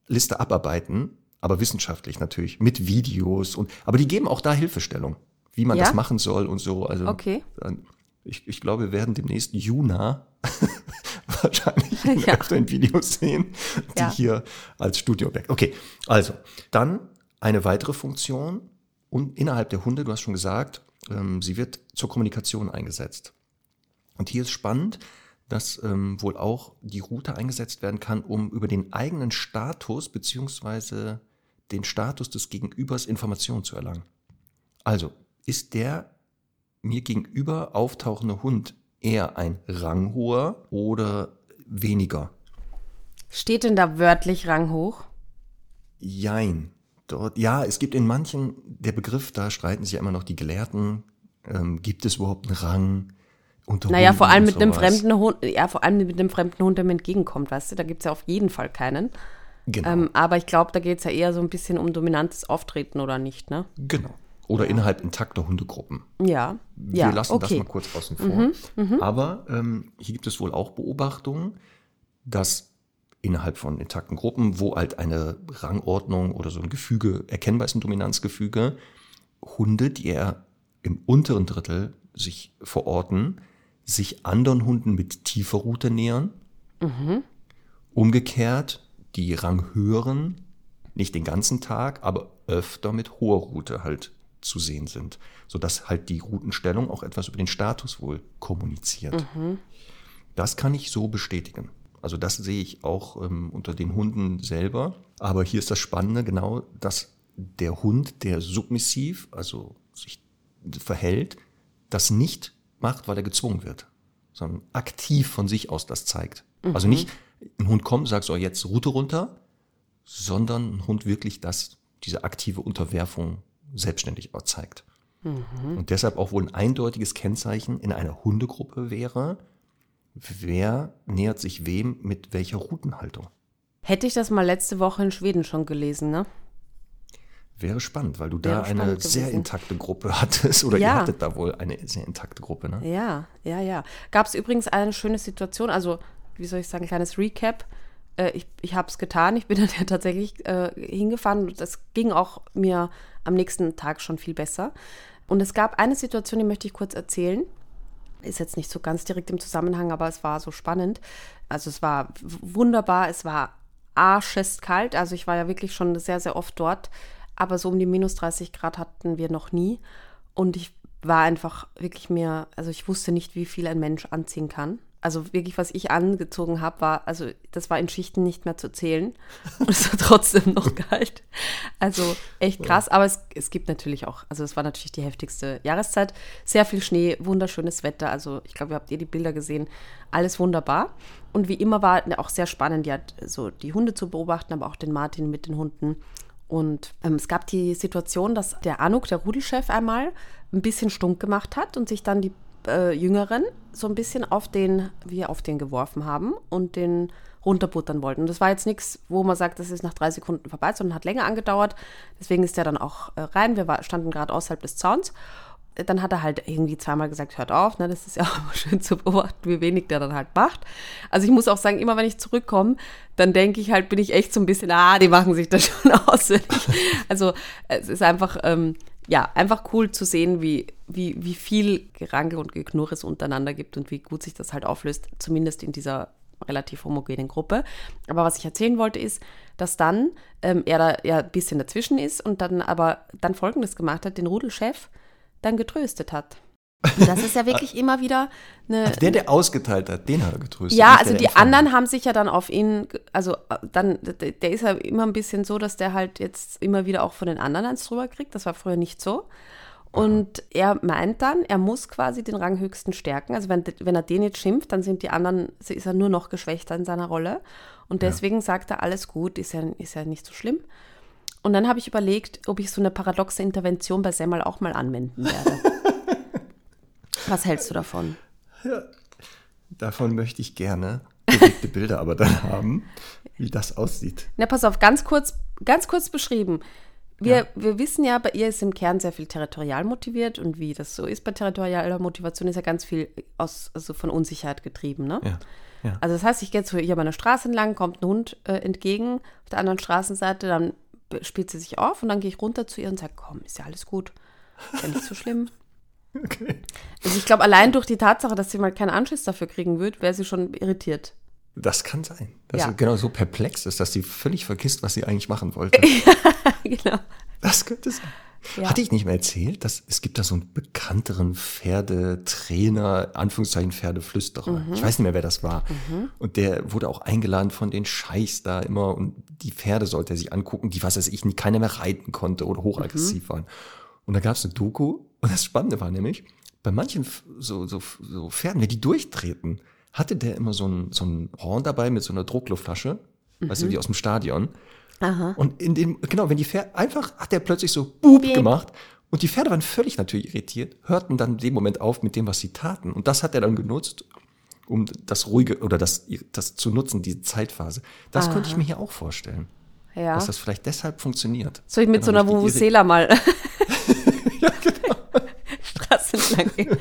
S2: Liste abarbeiten, aber wissenschaftlich natürlich, mit Videos und, aber die geben auch da Hilfestellung, wie man
S3: Ja?
S2: das machen soll und so. Also
S3: Okay.
S2: ich, ich glaube, wir werden demnächst Juna wahrscheinlich in
S3: Ja.
S2: öfteren Videos sehen, die
S3: Ja.
S2: hier als Studioobjekt. Okay, also dann eine weitere Funktion und innerhalb der Hunde, du hast schon gesagt, ähm, sie wird zur Kommunikation eingesetzt. Und hier ist spannend, dass ähm, wohl auch die Route eingesetzt werden kann, um über den eigenen Status beziehungsweise den Status des Gegenübers Informationen zu erlangen. Also ist der mir gegenüber auftauchende Hund eher ein ranghoher oder weniger?
S3: Steht denn da wörtlich ranghoch?
S2: Jein. Dort, ja, es gibt in manchen, der Begriff, da streiten sich ja immer noch die Gelehrten, ähm, gibt es überhaupt einen Rang? Unter
S3: Naja,
S2: Hunden
S3: vor allem mit einem fremden Hund, ja, vor allem mit einem fremden Hund, der mir entgegenkommt, weißt du, da gibt es ja auf jeden Fall keinen.
S2: Genau.
S3: Ähm, aber ich glaube, da geht es ja eher so ein bisschen um dominantes Auftreten oder nicht, ne?
S2: Genau. Oder innerhalb intakter Hundegruppen.
S3: Ja.
S2: Wir
S3: ja,
S2: lassen
S3: okay. Mhm,
S2: das mal kurz außen vor. Aber ähm, hier gibt es wohl auch Beobachtungen, dass innerhalb von intakten Gruppen, wo halt eine Rangordnung oder so ein Gefüge erkennbar ist, ein Dominanzgefüge, Hunde, die eher im unteren Drittel sich verorten, sich anderen Hunden mit tiefer Route nähern. Umgekehrt, die Ranghöheren, nicht den ganzen Tag, aber öfter mit hoher Route halt zu sehen sind, sodass halt die Routenstellung auch etwas über den Status wohl kommuniziert. Das kann ich so bestätigen. Also das sehe ich auch ähm, unter den Hunden selber. Aber hier ist das Spannende genau, dass der Hund, der submissiv, also sich verhält, das nicht macht, weil er gezwungen wird, sondern aktiv von sich aus das zeigt. Also nicht ein Hund kommt, sagt so jetzt Route runter, sondern ein Hund wirklich das, diese aktive Unterwerfung selbstständig auch zeigt. Und deshalb auch wohl ein eindeutiges Kennzeichen in einer Hundegruppe wäre, wer nähert sich wem mit welcher Routenhaltung.
S3: Hätte ich das mal letzte Woche in Schweden schon gelesen, ne?
S2: Wäre spannend, weil du
S3: Wäre
S2: da eine
S3: spannend
S2: sehr
S3: gewesen.
S2: intakte Gruppe hattest oder
S3: Ja.
S2: ihr hattet da wohl eine sehr intakte Gruppe, ne?
S3: Ja, ja, ja. Gab es übrigens eine schöne Situation, also wie soll ich sagen, ein kleines Recap. Äh, ich ich habe es getan, ich bin dann ja tatsächlich äh, hingefahren und das ging auch mir am nächsten Tag schon viel besser. Und es gab eine Situation, die möchte ich kurz erzählen. Ist jetzt nicht so ganz direkt im Zusammenhang, aber es war so spannend. Also es war wunderbar, es war arschestkalt. Also ich war ja wirklich schon sehr, sehr oft dort. Aber so um die minus 30 Grad hatten wir noch nie. Und ich war einfach wirklich mir, also ich wusste nicht, wie viel ein Mensch anziehen kann. Also wirklich, was ich angezogen habe, war, also das war in Schichten nicht mehr zu zählen. Und es war trotzdem noch kalt. Also echt krass. Aber es, es gibt natürlich auch, also es war natürlich die heftigste Jahreszeit. Sehr viel Schnee, wunderschönes Wetter. Also ich glaube, ihr habt ihr die Bilder gesehen. Alles wunderbar. Und wie immer war auch sehr spannend, ja, so die Hunde zu beobachten, aber auch den Martin mit den Hunden. Und ähm, es gab die Situation, dass der Anuk, der Rudelchef, einmal ein bisschen stunk gemacht hat und sich dann die äh, Jüngeren so ein bisschen auf den, wir auf den geworfen haben und den runterbuttern wollten. Und das war jetzt nichts, wo man sagt, das ist nach drei Sekunden vorbei, sondern hat länger angedauert. Deswegen ist er dann auch äh, rein. Wir war, standen gerade außerhalb des Zauns. Dann hat er halt irgendwie zweimal gesagt, hört auf. Ne? Das ist ja auch schön zu beobachten, wie wenig der dann halt macht. Also ich muss auch sagen, immer wenn ich zurückkomme, dann denke ich halt, bin ich echt so ein bisschen, ah, die machen sich das schon auswendig. Also es ist einfach, ähm, ja, einfach cool zu sehen, wie, wie, wie viel Gerangel und Geknurr es untereinander gibt und wie gut sich das halt auflöst, zumindest in dieser relativ homogenen Gruppe. Aber was ich erzählen wollte, ist, dass dann ähm, er da ja ein bisschen dazwischen ist und dann aber dann Folgendes gemacht hat, den Rudelchef dann getröstet hat. Und das ist ja wirklich immer wieder eine.
S2: Also der, der ausgeteilt hat, den hat er getröstet.
S3: Ja, also
S2: der,
S3: die
S2: der empfangen
S3: anderen haben sich ja dann auf ihn, also äh, dann, der ist ja immer ein bisschen so, dass der halt jetzt immer wieder auch von den anderen eins drüber kriegt. Das war früher nicht so. Und er meint dann, er muss quasi den Ranghöchsten stärken. Also wenn, wenn er den jetzt schimpft, dann sind die anderen, ist er nur noch geschwächter in seiner Rolle. Und deswegen sagt er, alles gut, ist ja, ist ja nicht so schlimm. Und dann habe ich überlegt, ob ich so eine paradoxe Intervention bei Semmel auch mal anwenden werde. Was hältst du davon?
S2: Davon möchte ich gerne bewegte Bilder aber dann haben, wie das aussieht.
S3: Na, pass auf, ganz kurz, ganz kurz beschrieben. Wir, wir wissen ja, bei ihr ist im Kern sehr viel territorial motiviert und wie das so ist bei territorialer Motivation, ist ja ganz viel aus, also von Unsicherheit getrieben. Ne?
S2: Ja. Ja.
S3: Also das heißt, ich gehe jetzt hier bei einer Straße entlang, kommt ein Hund äh, entgegen, auf der anderen Straßenseite, dann spielt sie sich auf und dann gehe ich runter zu ihr und sage, komm, ist ja alles gut, ist ja nicht so schlimm.
S2: Okay.
S3: Also ich glaube, allein durch die Tatsache, dass sie mal keinen Anschiss dafür kriegen wird, wäre sie schon irritiert.
S2: Das kann sein. Dass
S3: Ja.
S2: sie genau so perplex ist, dass sie völlig vergisst, was sie eigentlich machen wollte.
S3: genau.
S2: Das könnte sein.
S3: Ja.
S2: Hatte ich nicht mehr erzählt, dass es gibt da so einen bekannteren Pferdetrainer, Anführungszeichen Pferdeflüsterer. Ich weiß nicht mehr, wer das war. Und der wurde auch eingeladen von den Scheichs da immer und die Pferde sollte er sich angucken, die, was weiß ich, nie keiner mehr reiten konnte oder hochaggressiv waren. Und da gab es eine Doku und das Spannende war nämlich, bei manchen so, so, so Pferden, wenn die durchtreten, hatte der immer so ein, so ein Horn dabei mit so einer Druckluftflasche, weißt du, die aus dem Stadion. Und in dem, genau, wenn die Pferde, einfach hat er plötzlich so Boop
S3: Beep.
S2: gemacht und die Pferde waren völlig natürlich irritiert, hörten dann in dem Moment auf mit dem, was sie taten. Und das hat er dann genutzt, um das ruhige oder das, das zu nutzen, diese Zeitphase. Das könnte ich mir hier auch vorstellen,
S3: Ja.
S2: dass das vielleicht deshalb funktioniert.
S3: Soll ich mit so einer
S2: durch die
S3: Vuvuzela mal Straße entlang gehen?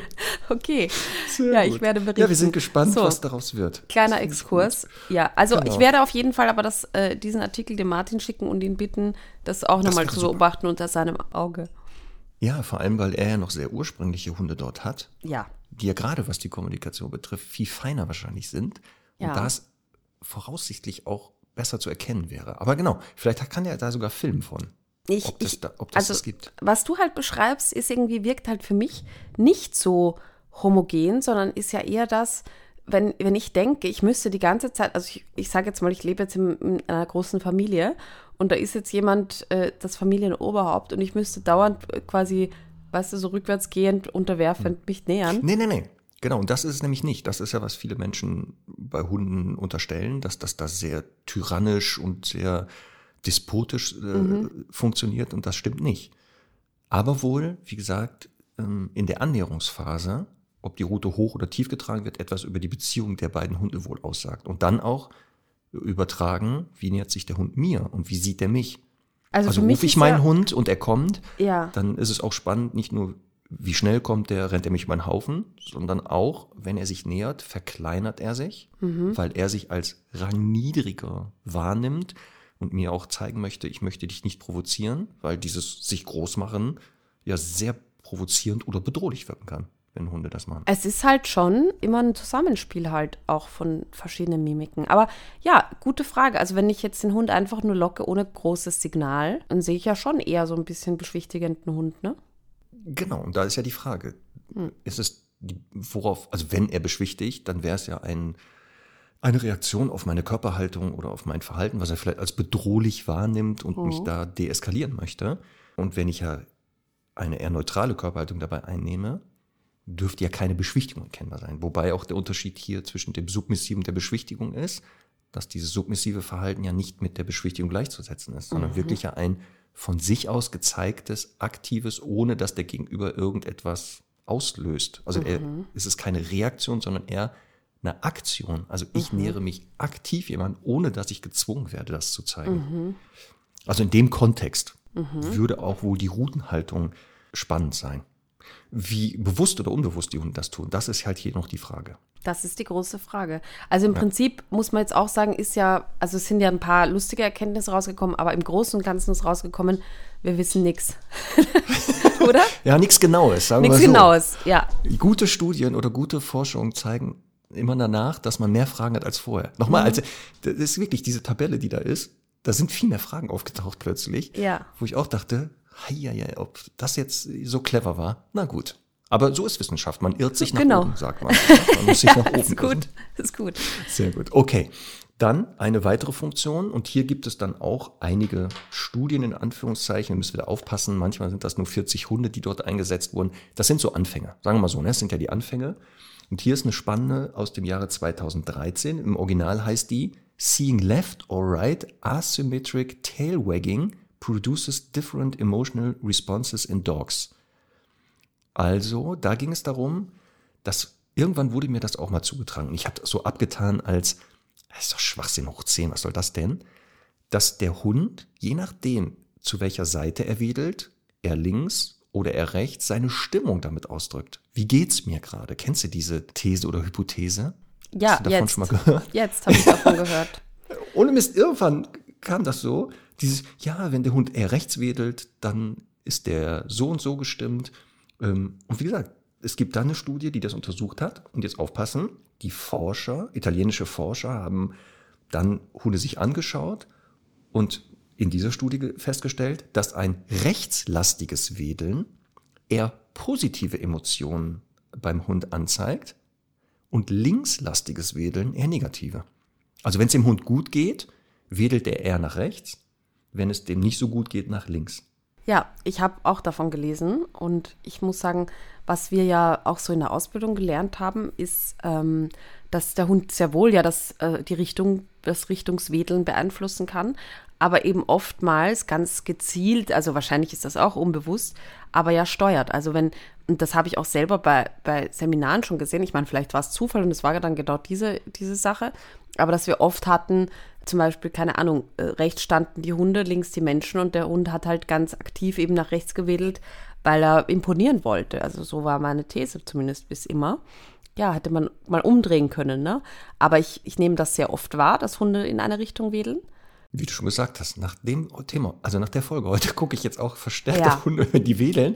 S3: Okay.
S2: Sehr
S3: ja, ich
S2: gut.
S3: werde berichten.
S2: Ja, wir sind gespannt,
S3: So.
S2: was daraus wird.
S3: Kleiner Exkurs. Ja, also
S2: Genau.
S3: ich werde auf jeden Fall aber das, äh, diesen Artikel dem Martin schicken und ihn bitten, das auch nochmal zu
S2: super.
S3: beobachten unter seinem Auge.
S2: Ja, vor allem, weil er ja noch sehr ursprüngliche Hunde dort hat,
S3: Ja.
S2: die ja gerade was die Kommunikation betrifft, viel feiner wahrscheinlich sind.
S3: Ja.
S2: Und das voraussichtlich auch besser zu erkennen wäre. Aber genau, vielleicht kann er da sogar filmen von.
S3: Ich,
S2: Ob das
S3: ich,
S2: da- ob das
S3: also,
S2: das gibt.
S3: Was du halt beschreibst, ist irgendwie, wirkt halt für mich nicht so homogen, sondern ist ja eher das, wenn, wenn ich denke, ich müsste die ganze Zeit, also ich, ich sage jetzt mal, ich lebe jetzt in, in einer großen Familie und da ist jetzt jemand, äh, das Familienoberhaupt und ich müsste dauernd äh, quasi, weißt du, so rückwärtsgehend, unterwerfend mich nähern.
S2: Nee, nee, nee. Genau, und das ist es nämlich nicht. Das ist ja, was viele Menschen bei Hunden unterstellen, dass das da sehr tyrannisch und sehr despotisch äh, funktioniert und das stimmt nicht. Aber wohl, wie gesagt, ähm, in der Annäherungsphase, ob die Route hoch oder tief getragen wird, etwas über die Beziehung der beiden Hunde wohl aussagt. Und dann auch übertragen, wie nähert sich der Hund mir und wie sieht er mich.
S3: Also,
S2: Also rufe ich meinen Hund und er kommt,
S3: Ja.
S2: dann ist es auch spannend, nicht nur, wie schnell kommt der, rennt er mich über den Haufen, sondern auch, wenn er sich nähert, verkleinert er sich,
S3: Mhm.
S2: weil er sich als rangniedriger wahrnimmt und mir auch zeigen möchte, ich möchte dich nicht provozieren, weil dieses sich groß machen ja sehr provozierend oder bedrohlich wirken kann, wenn Hunde das machen.
S3: Es ist halt schon immer ein Zusammenspiel halt auch von verschiedenen Mimiken. Aber ja, gute Frage. Also wenn ich jetzt den Hund einfach nur locke ohne großes Signal, dann sehe ich ja schon eher so ein bisschen beschwichtigenden Hund, ne?
S2: Genau, und da ist ja die Frage, ist es, worauf, also wenn er beschwichtigt, dann wäre es ja ein, eine Reaktion auf meine Körperhaltung oder auf mein Verhalten, was er vielleicht als bedrohlich wahrnimmt und mich da deeskalieren möchte. Und wenn ich ja eine eher neutrale Körperhaltung dabei einnehme, dürfte ja keine Beschwichtigung erkennbar sein. Wobei auch der Unterschied hier zwischen dem Submissiven und der Beschwichtigung ist, dass dieses submissive Verhalten ja nicht mit der Beschwichtigung gleichzusetzen ist, sondern wirklich ja ein von sich aus gezeigtes, aktives, ohne dass der Gegenüber irgendetwas auslöst. Also er, es ist keine Reaktion, sondern eher eine Aktion. Also ich nähere mich aktiv jemandem, ohne dass ich gezwungen werde, das zu zeigen. Also in dem Kontext würde auch wohl die Routenhaltung spannend sein. Wie bewusst oder unbewusst die Hunde das tun, das ist halt hier noch die Frage.
S3: Das ist die große Frage. Also im Prinzip muss man jetzt auch sagen, ist ja, also es sind ja ein paar lustige Erkenntnisse rausgekommen, aber im Großen und Ganzen ist rausgekommen, wir wissen nichts. Oder?
S2: Ja, nichts Genaues, sagen
S3: Nichts
S2: wir so.
S3: Genaues, ja.
S2: Gute Studien oder gute Forschungen zeigen immer danach, dass man mehr Fragen hat als vorher. Nochmal,
S3: Mhm.
S2: also, das ist wirklich diese Tabelle, die da ist, da sind viel mehr Fragen aufgetaucht plötzlich.
S3: Ja.
S2: Wo ich auch dachte, ja, ja, ob das jetzt so clever war, na gut. Aber so ist Wissenschaft, man irrt sich nach
S3: Genau.
S2: oben, sagt man. Man muss sich nach oben
S3: ist
S2: irren.
S3: gut, ist gut.
S2: Sehr gut. Okay. Dann eine weitere Funktion und hier gibt es dann auch einige Studien in Anführungszeichen. Wir müssen wieder aufpassen. Manchmal sind das nur 40 Hunde, die dort eingesetzt wurden. Das sind so Anfänge. Sagen wir mal so, ne? Das sind ja die Anfänge. Und hier ist eine spannende aus dem Jahre 2013. Im Original heißt die Seeing Left or Right Asymmetric Tail Wagging produces different emotional responses in dogs. Also, da ging es darum, dass irgendwann wurde mir das auch mal zugetragen. Ich habe so abgetan als, das ist doch Schwachsinn hoch 10, was soll das denn? Dass der Hund, je nachdem, zu welcher Seite er wedelt, er links oder er rechts, seine Stimmung damit ausdrückt. Wie geht's mir gerade? Kennst du diese These oder Hypothese?
S3: Ja,
S2: Hast du davon
S3: jetzt.
S2: schon mal gehört?
S3: Jetzt habe ich davon gehört.
S2: Ohne Mist, irgendwann kam das so, dieses, ja, wenn der Hund eher rechts wedelt, dann ist der so und so gestimmt. Ähm, Und wie gesagt, es gibt da eine Studie, die das untersucht hat. Und jetzt aufpassen, die Forscher, italienische Forscher haben dann Hunde sich angeschaut und in dieser Studie ge- festgestellt, dass ein rechtslastiges Wedeln eher positive Emotionen beim Hund anzeigt und linkslastiges Wedeln eher negative. Also wenn es dem Hund gut geht, wedelt er eher nach rechts, wenn es dem nicht so gut geht, nach links.
S3: Ja, ich habe auch davon gelesen und ich muss sagen, was wir ja auch so in der Ausbildung gelernt haben, ist, ähm, dass der Hund sehr wohl ja das, äh, die Richtung, das Richtungswedeln beeinflussen kann, aber eben oftmals ganz gezielt, also wahrscheinlich ist das auch unbewusst, aber ja steuert. Also wenn, und das habe ich auch selber bei, bei Seminaren schon gesehen, ich meine, vielleicht war es Zufall und es war dann genau diese, diese Sache, aber dass wir oft hatten, zum Beispiel, keine Ahnung, äh, rechts standen die Hunde, links die Menschen und der Hund hat halt ganz aktiv eben nach rechts gewedelt, weil er imponieren wollte. Also so war meine These zumindest bis immer. Ja, hätte man mal umdrehen können, ne? Aber ich, ich nehme das sehr oft wahr, dass Hunde in eine Richtung wedeln.
S2: Wie du schon gesagt hast, nach dem Thema, also nach der Folge heute, gucke ich jetzt auch verstärkt
S3: Ja.
S2: auf die wedeln.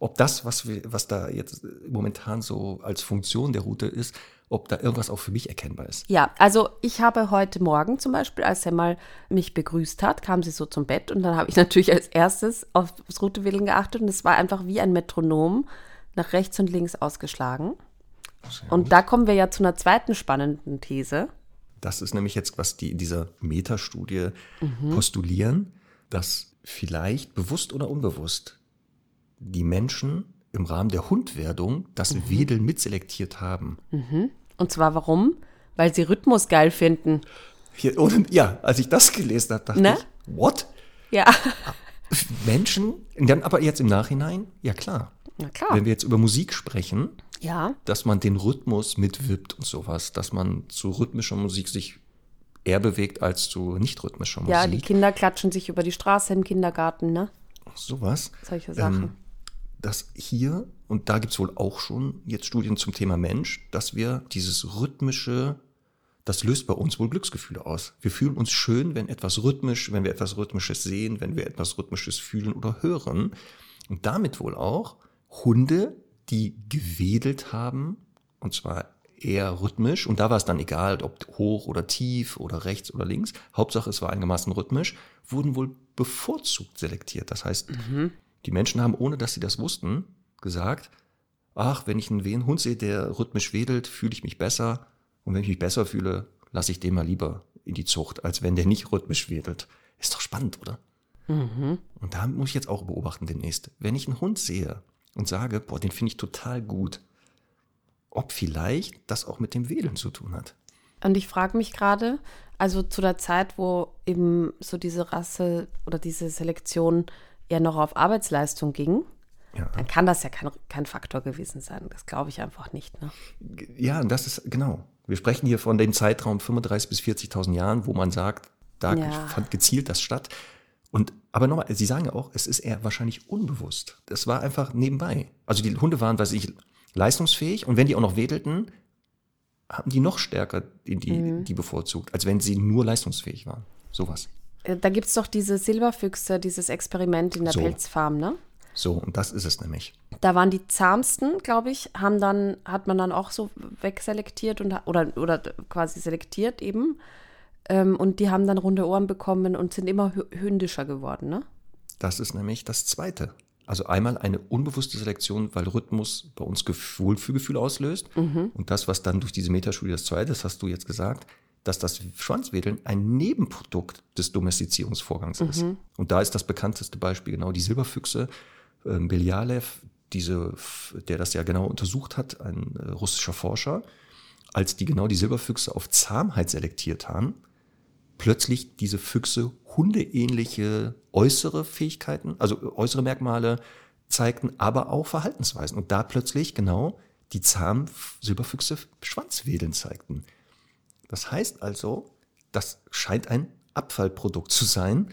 S2: Ob das, was, wir, was da jetzt momentan so als Funktion der Route ist, ob da irgendwas auch für mich erkennbar ist.
S3: Ja, also ich habe heute Morgen zum Beispiel, als er mal mich begrüßt hat, kam sie so zum Bett und dann habe ich natürlich als erstes aufs Routewedeln geachtet und es war einfach wie ein Metronom nach rechts und links ausgeschlagen. Und da kommen wir ja zu einer zweiten spannenden These.
S2: Das ist nämlich jetzt, was die in dieser Metastudie
S3: Mhm.
S2: postulieren, dass vielleicht bewusst oder unbewusst die Menschen im Rahmen der Hundwerdung das
S3: Mhm.
S2: Wedeln mitselektiert haben.
S3: Und zwar warum? Weil sie Rhythmus geil finden.
S2: Hier, und, ja, als ich das gelesen habe, dachte
S3: Ne?
S2: ich, what?
S3: Ja,
S2: Menschen? Und dann aber jetzt im Nachhinein, ja klar.
S3: na klar.
S2: Wenn wir jetzt über Musik sprechen,
S3: Ja,
S2: dass man den Rhythmus mitwippt und sowas, dass man zu rhythmischer Musik sich eher bewegt als zu nicht rhythmischer Musik.
S3: ja, die Kinder klatschen sich über die Straße im Kindergarten, ne?
S2: sowas.
S3: Solche Sachen.
S2: Ähm, dass hier, und da gibt's wohl auch schon jetzt Studien zum Thema Mensch, dass wir dieses rhythmische, das löst bei uns wohl Glücksgefühle aus. Wir fühlen uns schön, wenn etwas rhythmisch, wenn wir etwas Rhythmisches sehen, wenn wir etwas Rhythmisches fühlen oder hören. Und damit wohl auch Hunde, die gewedelt haben, und zwar eher rhythmisch, und da war es dann egal, ob hoch oder tief oder rechts oder links, Hauptsache es war einigermaßen rhythmisch, wurden wohl bevorzugt selektiert. Das heißt, die Menschen haben, ohne dass sie das wussten, gesagt, ach, wenn ich einen Hund sehe, der rhythmisch wedelt, fühle ich mich besser. Und wenn ich mich besser fühle, lasse ich den mal lieber in die Zucht, als wenn der nicht rhythmisch wedelt. Ist doch spannend, oder? Und da muss ich jetzt auch beobachten demnächst. Wenn ich einen Hund sehe und sage, boah, den finde ich total gut, ob vielleicht das auch mit dem Wedeln zu tun hat.
S3: Und ich frage mich gerade, also zu der Zeit, wo eben so diese Rasse oder diese Selektion eher noch auf Arbeitsleistung ging,
S2: Ja.
S3: dann kann das ja kein, kein Faktor gewesen sein. Das glaube ich einfach nicht. Ne?
S2: Ja, und das ist genau. Wir sprechen hier von dem Zeitraum 35.000 bis 40.000 Jahren, wo man sagt, da
S3: Ja.
S2: fand gezielt das statt. Und aber nochmal, Sie sagen ja auch, es ist eher wahrscheinlich unbewusst. Das war einfach nebenbei. Also die Hunde waren, weiß ich, leistungsfähig und wenn die auch noch wedelten, haben die noch stärker die, die,
S3: Mhm.
S2: die bevorzugt, als wenn sie nur leistungsfähig waren. Sowas.
S3: Äh, Da gibt es doch diese Silberfüchse, dieses Experiment in der
S2: So.
S3: Pelzfarm, ne?
S2: So, und das ist es nämlich.
S3: Da waren die zahmsten, glaube ich, haben dann, hat man dann auch so wegselektiert und oder, oder quasi selektiert eben. Ähm, und die haben dann runde Ohren bekommen und sind immer hü- hündischer geworden, ne?
S2: Das ist nämlich das Zweite. Also einmal eine unbewusste Selektion, weil Rhythmus bei uns Gef- Wohlfühlgefühl auslöst. Und das, was dann durch diese Metastudie das Zweite, das hast du jetzt gesagt, dass das Schwanzwedeln ein Nebenprodukt des Domestizierungsvorgangs ist. Und da ist das bekannteste Beispiel genau die Silberfüchse. Ähm, Belialev, diese, der das ja genau untersucht hat, ein äh, russischer Forscher, als die genau die Silberfüchse auf Zahmheit selektiert haben, plötzlich diese Füchse hundeähnliche äußere Fähigkeiten, also äußere Merkmale zeigten, aber auch Verhaltensweisen. Und da plötzlich genau die zahmen Silberfüchse Schwanzwedeln zeigten. Das heißt also, das scheint ein Abfallprodukt zu sein.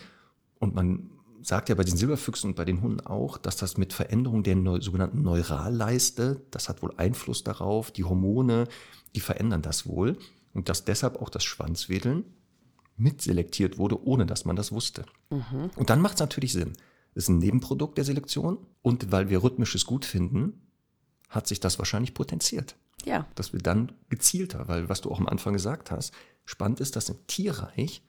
S2: Und man sagt ja bei den Silberfüchsen und bei den Hunden auch, dass das mit Veränderung der neu, sogenannten Neuralleiste, das hat wohl Einfluss darauf, die Hormone, die verändern das wohl. Und dass deshalb auch das Schwanzwedeln mitselektiert wurde, ohne dass man das wusste. Und dann macht es natürlich Sinn. Es ist ein Nebenprodukt der Selektion und weil wir rhythmisches Gut finden, hat sich das wahrscheinlich potenziert.
S3: Ja.
S2: Dass wir dann gezielter, weil was du auch am Anfang gesagt hast, spannend ist, dass im Tierreich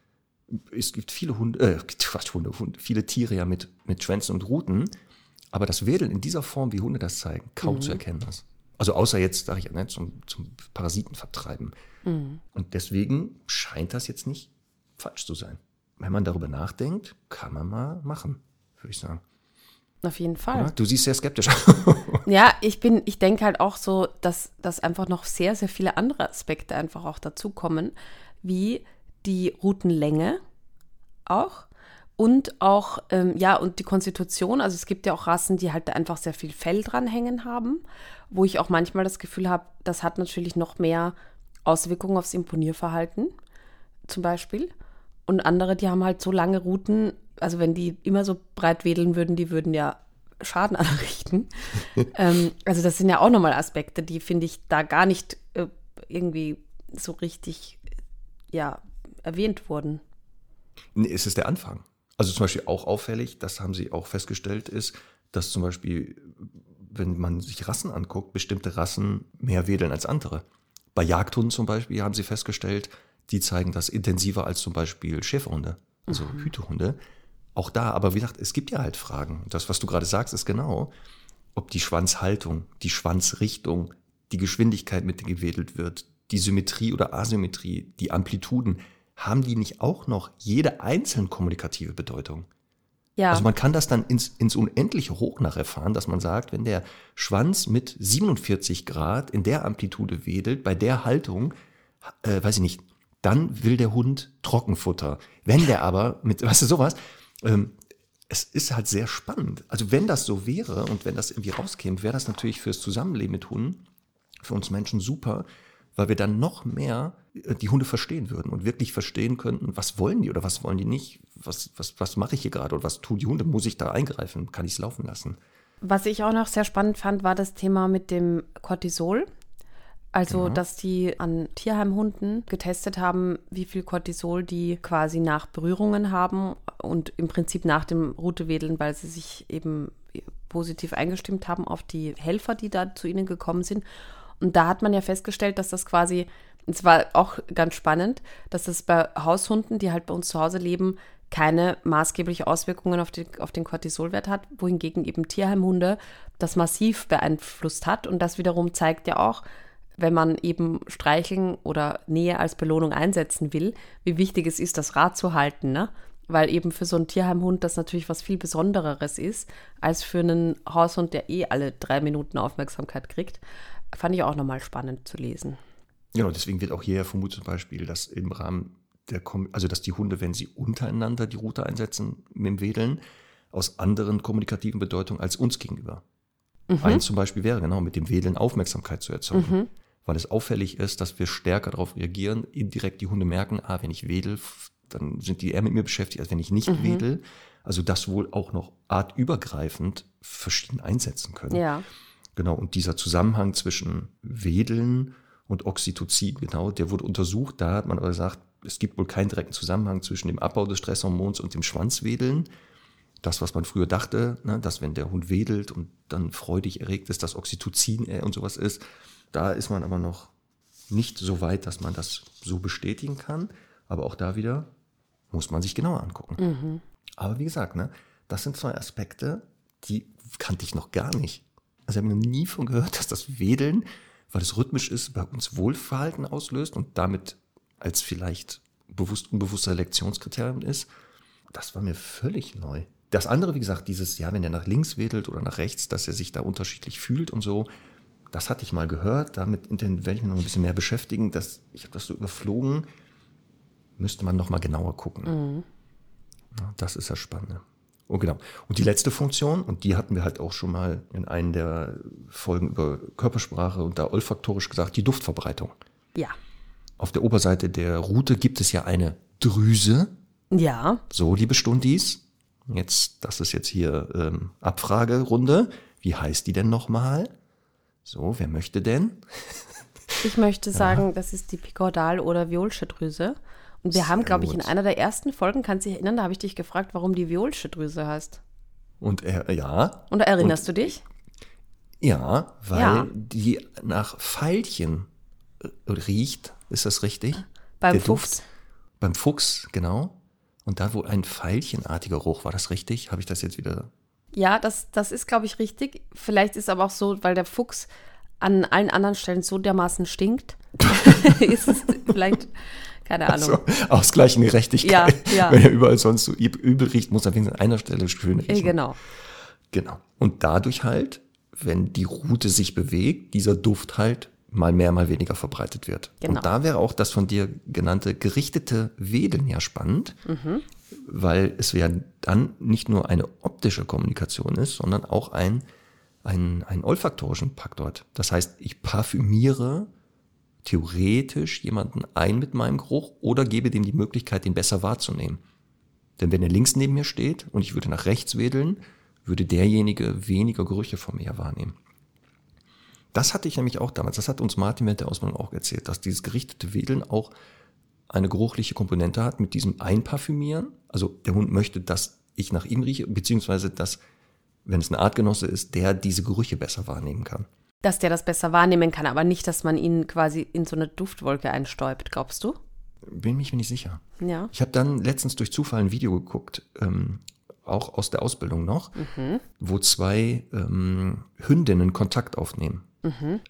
S2: es gibt viele Hunde, äh, Quatsch, Hunde, Hunde, viele Tiere ja mit, mit Schwänzen und Ruten, aber das Wedeln in dieser Form, wie Hunde das zeigen, kaum zu erkennen ist. Also außer jetzt, sage ich ja, ne, zum, zum Parasitenvertreiben. Und deswegen scheint das jetzt nicht falsch zu sein. Wenn man darüber nachdenkt, kann man mal machen, würde ich sagen.
S3: Auf jeden Fall.
S2: Oder? Du siehst sehr skeptisch.
S3: Ja, ich bin, ich denke halt auch so, dass, dass einfach noch sehr, sehr viele andere Aspekte einfach auch dazukommen, wie die Routenlänge auch und auch, ähm, ja, und die Konstitution. Also es gibt ja auch Rassen, die halt einfach sehr viel Fell dranhängen haben, wo ich auch manchmal das Gefühl habe, das hat natürlich noch mehr Auswirkungen aufs Imponierverhalten, zum Beispiel. Und andere, die haben halt so lange Routen, also wenn die immer so breit wedeln würden, die würden ja Schaden anrichten. ähm, also das sind ja auch nochmal Aspekte, die finde ich da gar nicht äh, irgendwie so richtig, ja, erwähnt wurden.
S2: Nee, es ist der Anfang. Also zum Beispiel auch auffällig, das haben sie auch festgestellt, ist, dass zum Beispiel, wenn man sich Rassen anguckt, bestimmte Rassen mehr wedeln als andere. Bei Jagdhunden zum Beispiel haben sie festgestellt, die zeigen das intensiver als zum Beispiel Schäferhunde, also Hütehunde. Auch da, aber wie gesagt, es gibt ja halt Fragen. Das, was du gerade sagst, ist genau, ob die Schwanzhaltung, die Schwanzrichtung, die Geschwindigkeit, mit der gewedelt wird, die Symmetrie oder Asymmetrie, die Amplituden, haben die nicht auch noch jede einzeln kommunikative Bedeutung?
S3: Ja,
S2: Also man kann das dann ins, ins Unendliche hoch nacherfahren, dass man sagt, wenn der Schwanz mit 47 Grad in der Amplitude wedelt, bei der Haltung, äh, weiß ich nicht, dann will der Hund Trockenfutter. Wenn der aber mit, weißt du, sowas, ähm, es ist halt sehr spannend. Also wenn das so wäre und wenn das irgendwie rauskäme, wäre das natürlich fürs Zusammenleben mit Hunden, für uns Menschen super, weil wir dann noch mehr äh, die Hunde verstehen würden und wirklich verstehen könnten, was wollen die oder was wollen die nicht, was, was, was mache ich hier gerade oder was tun die Hunde, muss ich da eingreifen, kann ich es laufen lassen.
S3: Was ich auch noch sehr spannend fand, war das Thema mit dem Cortisol. Also,
S2: Genau.
S3: dass die an Tierheimhunden getestet haben, wie viel Cortisol die quasi nach Berührungen haben und im Prinzip nach dem Rutewedeln, weil sie sich eben positiv eingestimmt haben auf die Helfer, die da zu ihnen gekommen sind. Und da hat man ja festgestellt, dass das quasi, es war auch ganz spannend, dass das bei Haushunden, die halt bei uns zu Hause leben, keine maßgebliche Auswirkungen auf, die, auf den Cortisolwert hat, wohingegen eben Tierheimhunde das massiv beeinflusst hat. Und das wiederum zeigt ja auch, wenn man eben Streicheln oder Nähe als Belohnung einsetzen will, wie wichtig es ist, das Rad zu halten, ne? Weil eben für so einen Tierheimhund das natürlich was viel Besondereres ist, als für einen Haushund, der eh alle drei Minuten Aufmerksamkeit kriegt. Fand ich auch nochmal spannend zu lesen.
S2: Genau, deswegen wird auch hier vermutet zum Beispiel, dass im Rahmen der, Kom also dass die Hunde, wenn sie untereinander die Route einsetzen mit dem Wedeln, aus anderen kommunikativen Bedeutungen als uns gegenüber. Eins zum Beispiel wäre genau mit dem Wedeln Aufmerksamkeit zu erzeugen. Weil es auffällig ist, dass wir stärker darauf reagieren, indirekt die Hunde merken, ah, wenn ich wedel, dann sind die eher mit mir beschäftigt, als wenn ich nicht wedel. Also das wohl auch noch artübergreifend verschieden einsetzen können.
S3: Ja.
S2: Genau, und dieser Zusammenhang zwischen Wedeln und Oxytocin, genau, der wurde untersucht. Da hat man aber gesagt, es gibt wohl keinen direkten Zusammenhang zwischen dem Abbau des Stresshormons und dem Schwanzwedeln. Das, was man früher dachte, ne, dass wenn der Hund wedelt und dann freudig erregt ist, dass Oxytocin äh, und sowas ist, da ist man aber noch nicht so weit, dass man das so bestätigen kann. Aber auch da wieder muss man sich genauer angucken. Aber wie gesagt, ne, das sind zwei Aspekte, die kannte ich noch gar nicht. Also ich habe noch nie von gehört, dass das Wedeln, weil es rhythmisch ist, bei uns Wohlverhalten auslöst und damit als vielleicht bewusst unbewusster Lektionskriterium ist. Das war mir völlig neu. Das andere, wie gesagt, dieses, ja, wenn er nach links wedelt oder nach rechts, dass er sich da unterschiedlich fühlt und so, das hatte ich mal gehört. Damit werde ich mich noch ein bisschen mehr beschäftigen. Das, ich habe das so überflogen. Müsste man noch mal genauer gucken. Ja, das ist das Spannende. Oh, genau. Und die letzte Funktion, und die hatten wir halt auch schon mal in einem der Folgen über Körpersprache und da olfaktorisch gesagt, die Duftverbreitung.
S3: Ja.
S2: Auf der Oberseite der Rute gibt es ja eine Drüse.
S3: Ja.
S2: So, liebe Stundis. Jetzt, das ist jetzt hier ähm, Abfragerunde. Wie heißt die denn nochmal? So, wer möchte denn?
S3: Ich möchte sagen, das ist die Picordal- oder Violsche Drüse. Und wir haben,
S2: Sehr
S3: glaube ich, in einer der ersten Folgen, kannst du dich erinnern, da habe ich dich gefragt, warum die Violsche Drüse heißt.
S2: Und er, ja,
S3: Und erinnerst du dich?
S2: ja, weil
S3: Ja.
S2: die nach Veilchen äh, riecht. Ist das richtig?
S3: Beim
S2: Der
S3: Fuchs.
S2: Duft. Beim Fuchs, genau. Und da, wo ein veilchenartiger Geruch, war das richtig? Habe ich das jetzt wieder
S3: Ja, das, das ist, glaube ich, richtig. Vielleicht ist aber auch so, weil der Fuchs an allen anderen Stellen so dermaßen stinkt. ist es vielleicht, keine Ahnung.
S2: So, ausgleichende Gerechtigkeit.
S3: Ja, ja.
S2: Wenn er überall sonst so üb- übel riecht, muss er wenigstens an einer Stelle schön
S3: Äh,
S2: riechen.
S3: genau.
S2: Genau. Und dadurch halt, wenn die Rute sich bewegt, dieser Duft halt mal mehr, mal weniger verbreitet wird.
S3: Genau.
S2: Und da wäre auch das von dir genannte gerichtete Wedeln ja spannend, weil es ja dann nicht nur eine optische Kommunikation ist, sondern auch ein, ein, ein olfaktorischen Pakt dort. Das heißt, ich parfümiere theoretisch jemanden ein mit meinem Geruch oder gebe dem die Möglichkeit, den besser wahrzunehmen. Denn wenn er links neben mir steht und ich würde nach rechts wedeln, würde derjenige weniger Gerüche von mir wahrnehmen. Das hatte ich nämlich auch damals, das hat uns Martin während der Ausbildung auch erzählt, dass dieses gerichtete Wedeln auch eine geruchliche Komponente hat mit diesem Einparfümieren. Also der Hund möchte, dass ich nach ihm rieche, beziehungsweise dass, wenn es ein Artgenosse ist, der diese Gerüche besser wahrnehmen kann.
S3: Dass der das besser wahrnehmen kann, aber nicht, dass man ihn quasi in so eine Duftwolke einstäubt, glaubst du?
S2: Bin mich nicht sicher.
S3: Ja.
S2: Ich habe dann letztens durch Zufall ein Video geguckt, ähm, auch aus der Ausbildung noch, wo zwei ähm, Hündinnen Kontakt aufnehmen.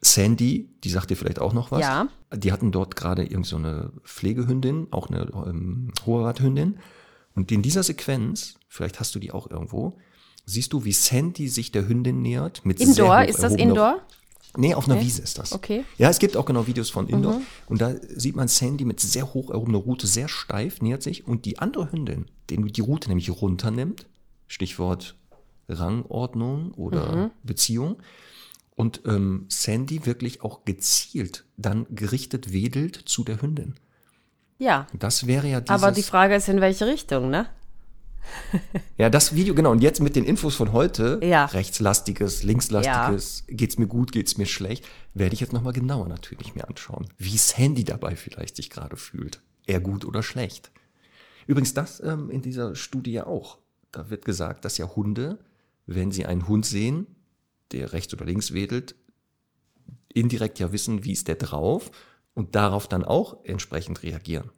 S2: Sandy, die sagt dir vielleicht auch noch was.
S3: Ja.
S2: Die hatten dort gerade irgend so eine Pflegehündin, auch eine ähm, Hoheradhündin. Und in dieser Sequenz, vielleicht hast du die auch irgendwo, siehst du, wie Sandy sich der Hündin nähert. Mit sehr
S3: Indoor,
S2: hoch
S3: ist das Indoor?
S2: Nee, auf einer
S3: Okay.
S2: Wiese ist das.
S3: Okay. Mhm.
S2: Ja, es gibt auch genau Videos von Indoor. Und da sieht man Sandy mit sehr hoch erhobener Rute sehr steif, nähert sich. Und die andere Hündin, die die Rute nämlich runternimmt, Stichwort Rangordnung oder
S3: Mhm.
S2: Beziehung, und ähm, Sandy wirklich auch gezielt dann gerichtet wedelt zu der Hündin.
S3: Ja.
S2: Das wäre ja dieses...
S3: Aber die Frage ist, in welche Richtung, ne?
S2: Ja, das Video, genau. Und jetzt mit den Infos von heute,
S3: Ja.
S2: rechtslastiges, linkslastiges, geht's mir gut, geht's mir schlecht, werde ich jetzt nochmal genauer natürlich mir anschauen, wie Sandy dabei vielleicht sich gerade fühlt. Eher gut oder schlecht. Übrigens, das ähm, in dieser Studie ja auch. Da wird gesagt, dass ja Hunde, wenn sie einen Hund sehen, der rechts oder links wedelt, indirekt ja wissen, wie ist der drauf und darauf dann auch entsprechend reagieren.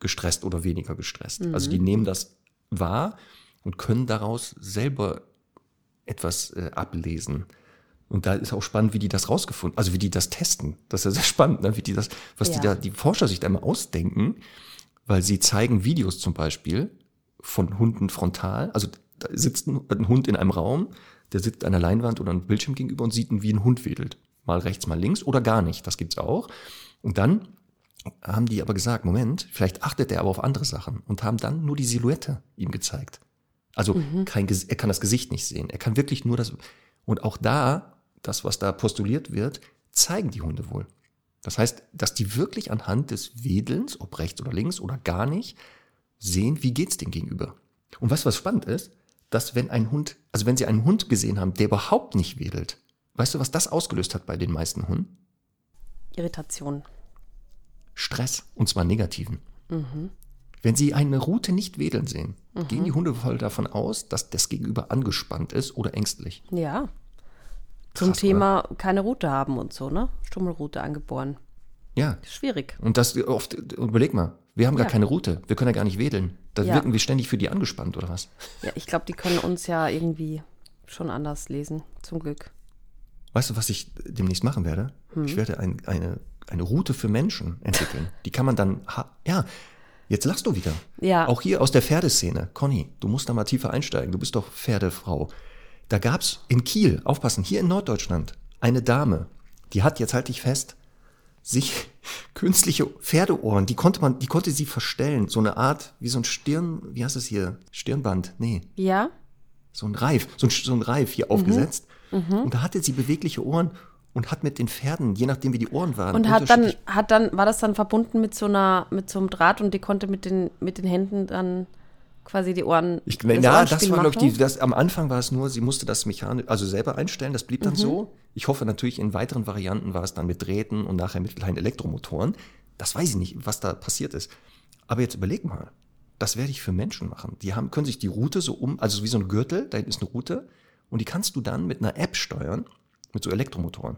S2: Gestresst oder weniger gestresst. Also die nehmen das wahr und können daraus selber etwas äh, ablesen. Und da ist auch spannend, wie die das rausgefunden, also wie die das testen. Das ist ja sehr spannend, ne? wie die das, was die
S3: Ja.
S2: da, die Forscher sich da immer ausdenken, weil sie zeigen Videos zum Beispiel von Hunden frontal. Also da sitzt ein Hund in einem Raum, der sitzt einer Leinwand oder einem Bildschirm gegenüber und sieht, wie ein Hund wedelt. Mal rechts, mal links oder gar nicht. Das gibt's auch. Und dann haben die aber gesagt, Moment, vielleicht achtet er aber auf andere Sachen und haben dann nur die Silhouette ihm gezeigt. Also kein, Ges- er kann das Gesicht nicht sehen. Er kann wirklich nur das. Und auch da, das, was da postuliert wird, zeigen die Hunde wohl. Das heißt, dass die wirklich anhand des Wedelns, ob rechts oder links oder gar nicht, sehen, wie geht's dem gegenüber. Und was was spannend ist, dass wenn ein Hund, also wenn sie einen Hund gesehen haben, der überhaupt nicht wedelt, weißt du, was das ausgelöst hat bei den meisten Hunden?
S3: Irritation.
S2: Stress, und zwar negativen. Wenn Sie eine Route nicht wedeln sehen, gehen die Hunde voll davon aus, dass das Gegenüber angespannt ist oder ängstlich.
S3: Ja. Zum
S2: Krass,
S3: Thema keine Route haben und so, ne? Stummelroute angeboren.
S2: Ja,
S3: Schwierig.
S2: und das oft, überleg mal, wir haben gar
S3: Ja.
S2: keine Route, wir können ja gar nicht wedeln. Da
S3: Ja.
S2: wirken wir ständig für die angespannt oder was?
S3: Ja, ich glaube, die können uns ja irgendwie schon anders lesen, zum Glück.
S2: Weißt du, was ich demnächst machen werde?
S3: Hm.
S2: Ich werde ein, eine, eine Route für Menschen entwickeln. Die kann man dann, ha ja, jetzt lachst du wieder.
S3: Ja.
S2: Auch hier aus der Pferdeszene. Conny, du musst da mal tiefer einsteigen. Du bist doch Pferdefrau. Da gab's in Kiel, aufpassen, hier in Norddeutschland, eine Dame, die hat, jetzt halte ich fest, sich künstliche Pferdeohren, die konnte man, die konnte sie verstellen. So eine Art, wie so ein Stirn, wie heißt es hier? Stirnband, nee
S3: Ja?
S2: so ein Reif, so ein, so ein Reif
S3: Mhm.
S2: hier aufgesetzt. Und da hatte sie bewegliche Ohren und hat mit den Pferden, je nachdem wie die Ohren waren,
S3: Und hat dann, hat dann, war das dann verbunden mit so einer, mit so einem Draht und die konnte mit den, mit den Händen dann quasi die Ohren.
S2: Ich,
S3: das
S2: ja, das war, glaube ich, die, das, am Anfang war es nur, sie musste das mechanisch, also selber einstellen, das blieb dann
S3: Mhm.
S2: so. Ich hoffe natürlich, in weiteren Varianten war es dann mit Drähten und nachher mit kleinen Elektromotoren. Das weiß ich nicht, was da passiert ist. Aber jetzt überleg mal, das werde ich für Menschen machen. Die haben, können sich die Route so um, also wie so ein Gürtel, da hinten ist eine Route, und die kannst du dann mit einer App steuern, mit so Elektromotoren.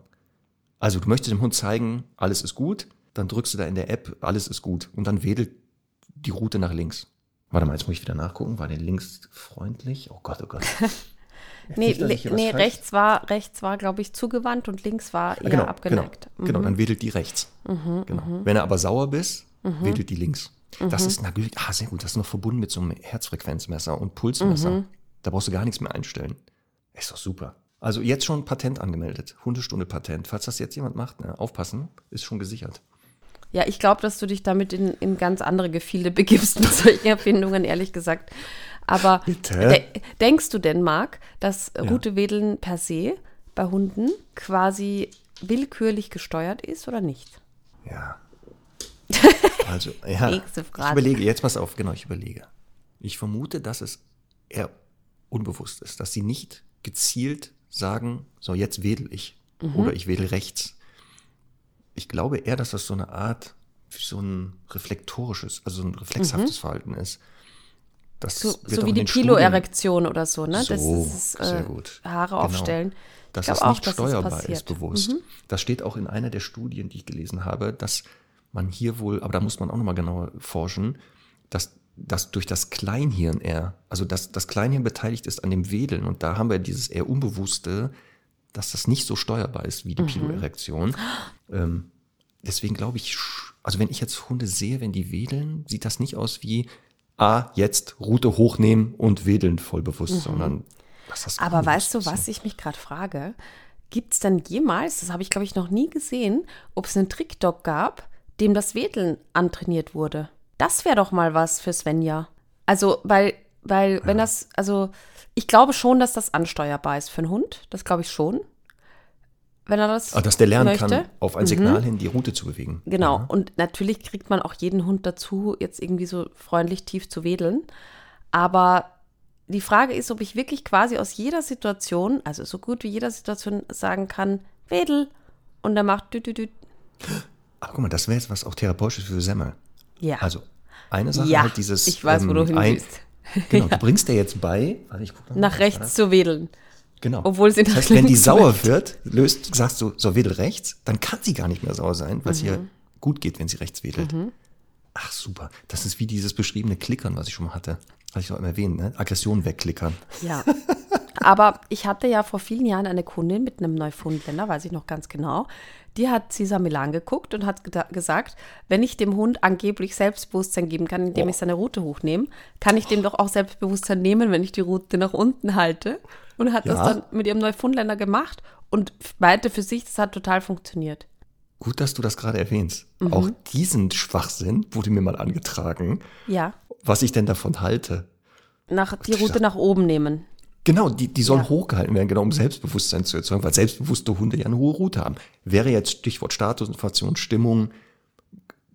S2: Also du möchtest dem Hund zeigen, alles ist gut, dann drückst du da in der App, alles ist gut, und dann wedelt die Route nach links. Warte mal, jetzt muss ich wieder nachgucken. War der links freundlich? Oh Gott, oh Gott.
S3: Nee,
S2: Nicht,
S3: nee rechts war, rechts war, glaube ich, zugewandt und links war eher
S2: genau,
S3: abgeneigt. Mhm.
S2: Genau, genau, dann wedelt die rechts. genau. Wenn er aber sauer bist, wedelt die links. Das ist natürlich, ah, sehr gut, das ist noch verbunden mit so einem Herzfrequenzmesser und Pulsmesser.
S3: Mhm.
S2: Da brauchst du gar nichts mehr einstellen. Ist doch super. Also jetzt schon Patent angemeldet. Hundestunde Patent. Falls das jetzt jemand macht, ne, aufpassen, ist schon gesichert.
S3: Ja, ich glaube, dass du dich damit in, in ganz andere Gefilde begibst mit solchen Erfindungen, ehrlich gesagt. Aber de denkst du denn, Marc, dass Routewedeln per se bei Hunden quasi willkürlich gesteuert ist oder nicht?
S2: Ja. Also, ja.
S3: Nächste Frage.
S2: Ich überlege, jetzt pass auf, genau, ich überlege. Ich vermute, dass es eher unbewusst ist, dass sie nicht gezielt sagen, so jetzt wedel ich
S3: Mhm.
S2: oder ich wedel rechts. Ich glaube eher, dass das so eine Art, so ein reflektorisches, also ein reflexhaftes Verhalten ist. Das
S3: Mhm. So, so wie die Piloerektion oder so, ne? das
S2: So,
S3: ist
S2: sehr
S3: äh,
S2: gut.
S3: Haare
S2: Genau.
S3: aufstellen.
S2: Dass das
S3: auch,
S2: nicht
S3: dass das
S2: steuerbar.
S3: Mhm.
S2: ist, bewusst. Das steht auch in einer der Studien, die ich gelesen habe, dass man hier wohl, aber da muss man auch nochmal genauer forschen, dass, dass durch das Kleinhirn eher, also dass das Kleinhirn beteiligt ist an dem Wedeln und da haben wir dieses eher Unbewusste, dass das nicht so steuerbar ist wie die
S3: Mhm.
S2: Piloerektion. Ähm, deswegen glaube ich, also wenn ich jetzt Hunde sehe, wenn die wedeln, sieht das nicht aus wie, ah, jetzt Route hochnehmen und wedeln voll bewusst, sondern dass das
S3: Mhm. Aber weißt du, was ich mich gerade frage? Gibt es denn jemals, das habe ich glaube ich noch nie gesehen, ob es einen Trickdog gab, dem das Wedeln antrainiert wurde? Das wäre doch mal was für Svenja. Also, weil, weil, wenn das, also, ich glaube schon, dass das ansteuerbar ist für einen Hund. Das glaube ich schon. Wenn er das.
S2: Ah, dass der lernen
S3: möchte.
S2: kann, auf ein Signal hin die Route zu bewegen.
S3: Genau.
S2: Ja.
S3: Und natürlich kriegt man auch jeden Hund dazu, jetzt irgendwie so freundlich tief zu wedeln. Aber die Frage ist, ob ich wirklich quasi aus jeder Situation, also so gut wie jeder Situation sagen kann, wedel. Und er macht dü, dü, dü.
S2: Aber guck mal, das wäre jetzt was auch therapeutisches für Semmel.
S3: Ja.
S2: Also eine Sache
S3: ja,
S2: halt dieses.
S3: ich weiß, wo du hin
S2: ein-. Genau, du bringst dir jetzt bei. Warte, ich guck mal,
S3: Nach rechts zu wedeln.
S2: Genau.
S3: obwohl sie
S2: das
S3: nach
S2: heißt, wenn die sauer wird, löst, sagst du, so wedel rechts, dann kann sie gar nicht mehr sauer sein, weil es ihr
S3: Mhm.
S2: gut geht, wenn sie rechts wedelt. Ach super, das ist wie dieses beschriebene Klickern, was ich schon mal hatte. Hatte ich auch immer erwähnt, ne? Aggression wegklickern.
S3: Ja. Aber ich hatte ja vor vielen Jahren eine Kundin mit einem Neufundländer, weiß ich noch ganz genau. Die hat Cesar Milan geguckt und hat gesagt, wenn ich dem Hund angeblich Selbstbewusstsein geben kann, indem ich seine Route hochnehme, kann ich dem doch auch Selbstbewusstsein nehmen, wenn ich die Route nach unten halte. Und hat
S2: Ja.
S3: das dann mit ihrem Neufundländer gemacht und meinte für sich, das hat total funktioniert.
S2: Gut, dass du das gerade erwähnst.
S3: Mhm.
S2: Auch diesen Schwachsinn wurde mir mal angetragen,
S3: Ja.
S2: was ich denn davon halte.
S3: Nach, die Route nach oben nehmen.
S2: Genau, die, die sollen
S3: Ja.
S2: hochgehalten werden, genau um Selbstbewusstsein zu erzeugen, weil selbstbewusste Hunde ja eine hohe Route haben. Wäre jetzt Stichwort Status, Information, Stimmung,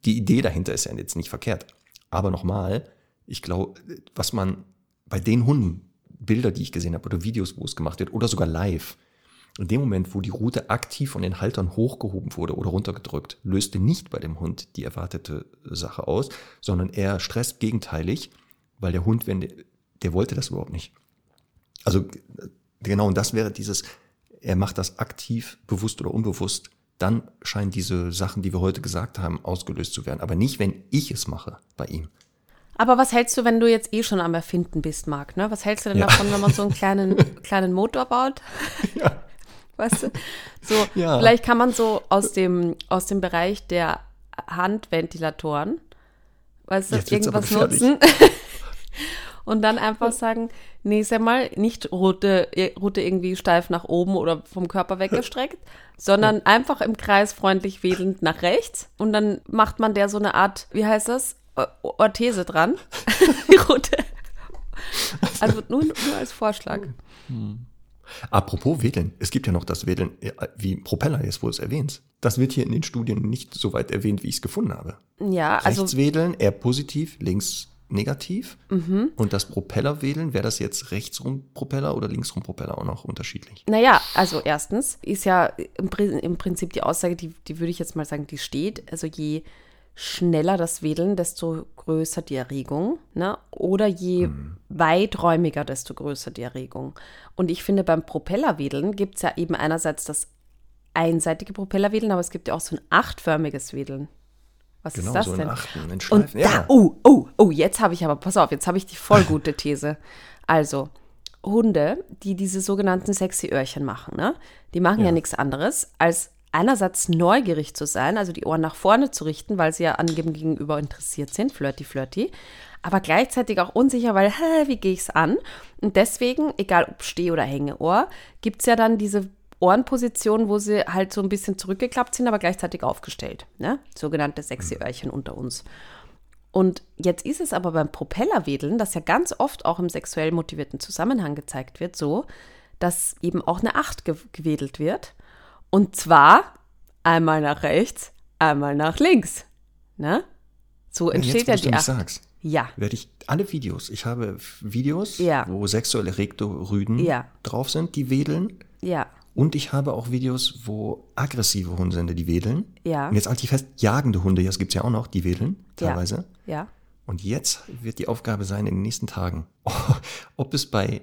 S2: die Idee dahinter ist ja jetzt nicht verkehrt. Aber nochmal, ich glaube, was man bei den Hunden, Bilder, die ich gesehen habe, oder Videos, wo es gemacht wird, oder sogar live, In dem Moment, wo die Rute aktiv von den Haltern hochgehoben wurde oder runtergedrückt, löste nicht bei dem Hund die erwartete Sache aus, sondern eher Stress gegenteilig, weil der Hund, wenn der, der wollte das überhaupt nicht. Also genau, und das wäre dieses, er macht das aktiv, bewusst oder unbewusst, dann scheinen diese Sachen, die wir heute gesagt haben, ausgelöst zu werden. Aber nicht, wenn ich es mache bei ihm.
S3: Aber was hältst du, wenn du jetzt eh schon am Erfinden bist, Marc? Ne? Was hältst du denn ja. davon, wenn man so einen kleinen, kleinen Motor baut? Ja. Weißt du? So, ja. vielleicht kann man so aus dem, aus dem Bereich der Handventilatoren, weißt du, irgendwas nutzen. und dann einfach sagen, nee, sag mal, nicht Route, Route irgendwie steif nach oben oder vom Körper weggestreckt, sondern einfach im Kreis freundlich wedelnd nach rechts. Und dann macht man der so eine Art, wie heißt das? Orthese dran. Die Route. Also nur, nur als Vorschlag. Hm.
S2: Apropos Wedeln, es gibt ja noch das Wedeln äh, wie Propeller, jetzt wo du es erwähnst. Das wird hier in den Studien nicht so weit erwähnt, wie ich es gefunden habe.
S3: Ja,
S2: also. Rechts wedeln, eher positiv, links negativ. Mhm. Und das Propellerwedeln, wäre das jetzt rechtsrum Propeller oder linksrum Propeller auch noch unterschiedlich?
S3: Naja, also erstens ist ja im, im Prinzip die Aussage, die, die würde ich jetzt mal sagen, die steht. Also je schneller das Wedeln, desto größer die Erregung. Ne? Oder je mhm. weiträumiger, desto größer die Erregung. Und ich finde, beim Propellerwedeln gibt es ja eben einerseits das einseitige Propellerwedeln, aber es gibt ja auch so ein achtförmiges Wedeln. Was genau, ist das so denn? Achten, in Und ja. da, oh, oh, oh, jetzt habe ich aber, pass auf, jetzt habe ich die voll gute These. Also, Hunde, die diese sogenannten sexy Öhrchen machen, ne? Die machen ja, ja nichts anderes, als einerseits neugierig zu sein, also die Ohren nach vorne zu richten, weil sie ja an dem Gegenüber interessiert sind, flirty, flirty, aber gleichzeitig auch unsicher, weil, hä, wie gehe ich es an? Und deswegen, egal ob Steh- oder Hängeohr, gibt es ja dann diese Ohrenposition, wo sie halt so ein bisschen zurückgeklappt sind, aber gleichzeitig aufgestellt. Ne? Sogenannte sexy Öhrchen unter uns. Und jetzt ist es aber beim Propellerwedeln, das ja ganz oft auch im sexuell motivierten Zusammenhang gezeigt wird, so, dass eben auch eine Acht gewedelt wird. Und zwar einmal nach rechts, einmal nach links. Ne? So entsteht ja, jetzt, ja die Acht.
S2: Sagst,
S3: ja.
S2: Werde ich alle Videos, ich habe Videos, ja. wo sexuelle Rektorrüden ja. drauf sind, die wedeln.
S3: Ja.
S2: Und ich habe auch Videos, wo aggressive Hunde sind, die wedeln.
S3: Ja.
S2: Und jetzt halte ich fest, jagende Hunde, das gibt es ja auch noch, die wedeln teilweise.
S3: Ja. ja.
S2: Und jetzt wird die Aufgabe sein in den nächsten Tagen, ob es bei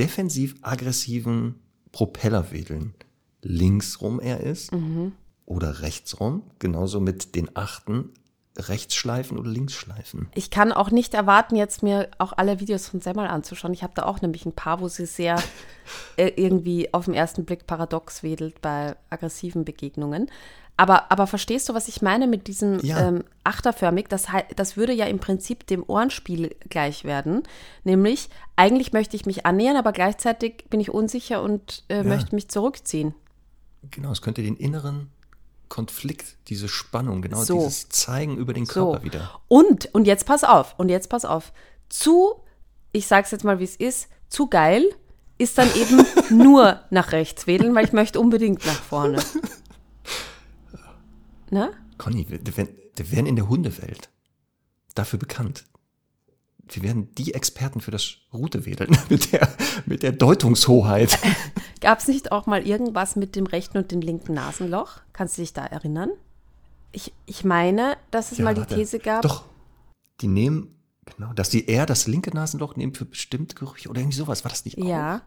S2: defensiv-aggressiven Propellerwedeln linksrum er ist mhm. oder rechtsrum, genauso mit den Achten Rechtsschleifen oder Linksschleifen.
S3: Ich kann auch nicht erwarten, jetzt mir auch alle Videos von Semmel anzuschauen. Ich habe da auch nämlich ein paar, wo sie sehr äh, irgendwie auf den ersten Blick paradox wedelt bei aggressiven Begegnungen. Aber, aber verstehst du, was ich meine mit diesem ja. ähm, achterförmig? Das, das würde ja im Prinzip dem Ohrenspiel gleich werden. Nämlich, eigentlich möchte ich mich annähern, aber gleichzeitig bin ich unsicher und äh, ja. möchte mich zurückziehen.
S2: Genau, es könnte den inneren Konflikt, diese Spannung, genau so. dieses Zeigen über den Körper so. wieder.
S3: Und, und jetzt pass auf, und jetzt pass auf, zu, ich sag's jetzt mal, wie es ist, zu geil ist dann eben nur nach rechts wedeln, weil ich möchte unbedingt nach vorne.
S2: Na? Conny, wir, wir werden in der Hundewelt dafür bekannt, wir werden die Experten für das Routewedeln mit der, mit der Deutungshoheit.
S3: Gab es nicht auch mal irgendwas mit dem rechten und dem linken Nasenloch? Kannst du dich da erinnern? Ich, ich meine, dass es ja, mal die These gab.
S2: Doch, die nehmen, genau, dass die eher das linke Nasenloch nehmen für bestimmte Gerüche oder irgendwie sowas. War das nicht
S3: auch? Ja,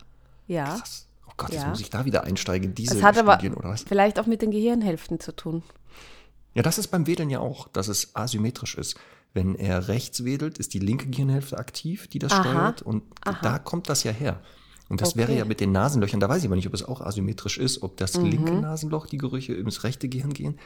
S3: ja.
S2: Krass. Oh Gott, jetzt muss ich da wieder einsteigen, diese
S3: das hat Studien, aber oder was? Vielleicht auch mit den Gehirnhälften zu tun.
S2: Ja, das ist beim Wedeln ja auch, dass es asymmetrisch ist. Wenn er rechts wedelt, ist die linke Gehirnhälfte aktiv, die das Aha. steuert. Und Aha. da kommt das ja her. Und das okay. wäre ja mit den Nasenlöchern, da weiß ich aber nicht, ob es auch asymmetrisch ist, ob das mhm. linke Nasenloch die Gerüche ins rechte Gehirn gehen.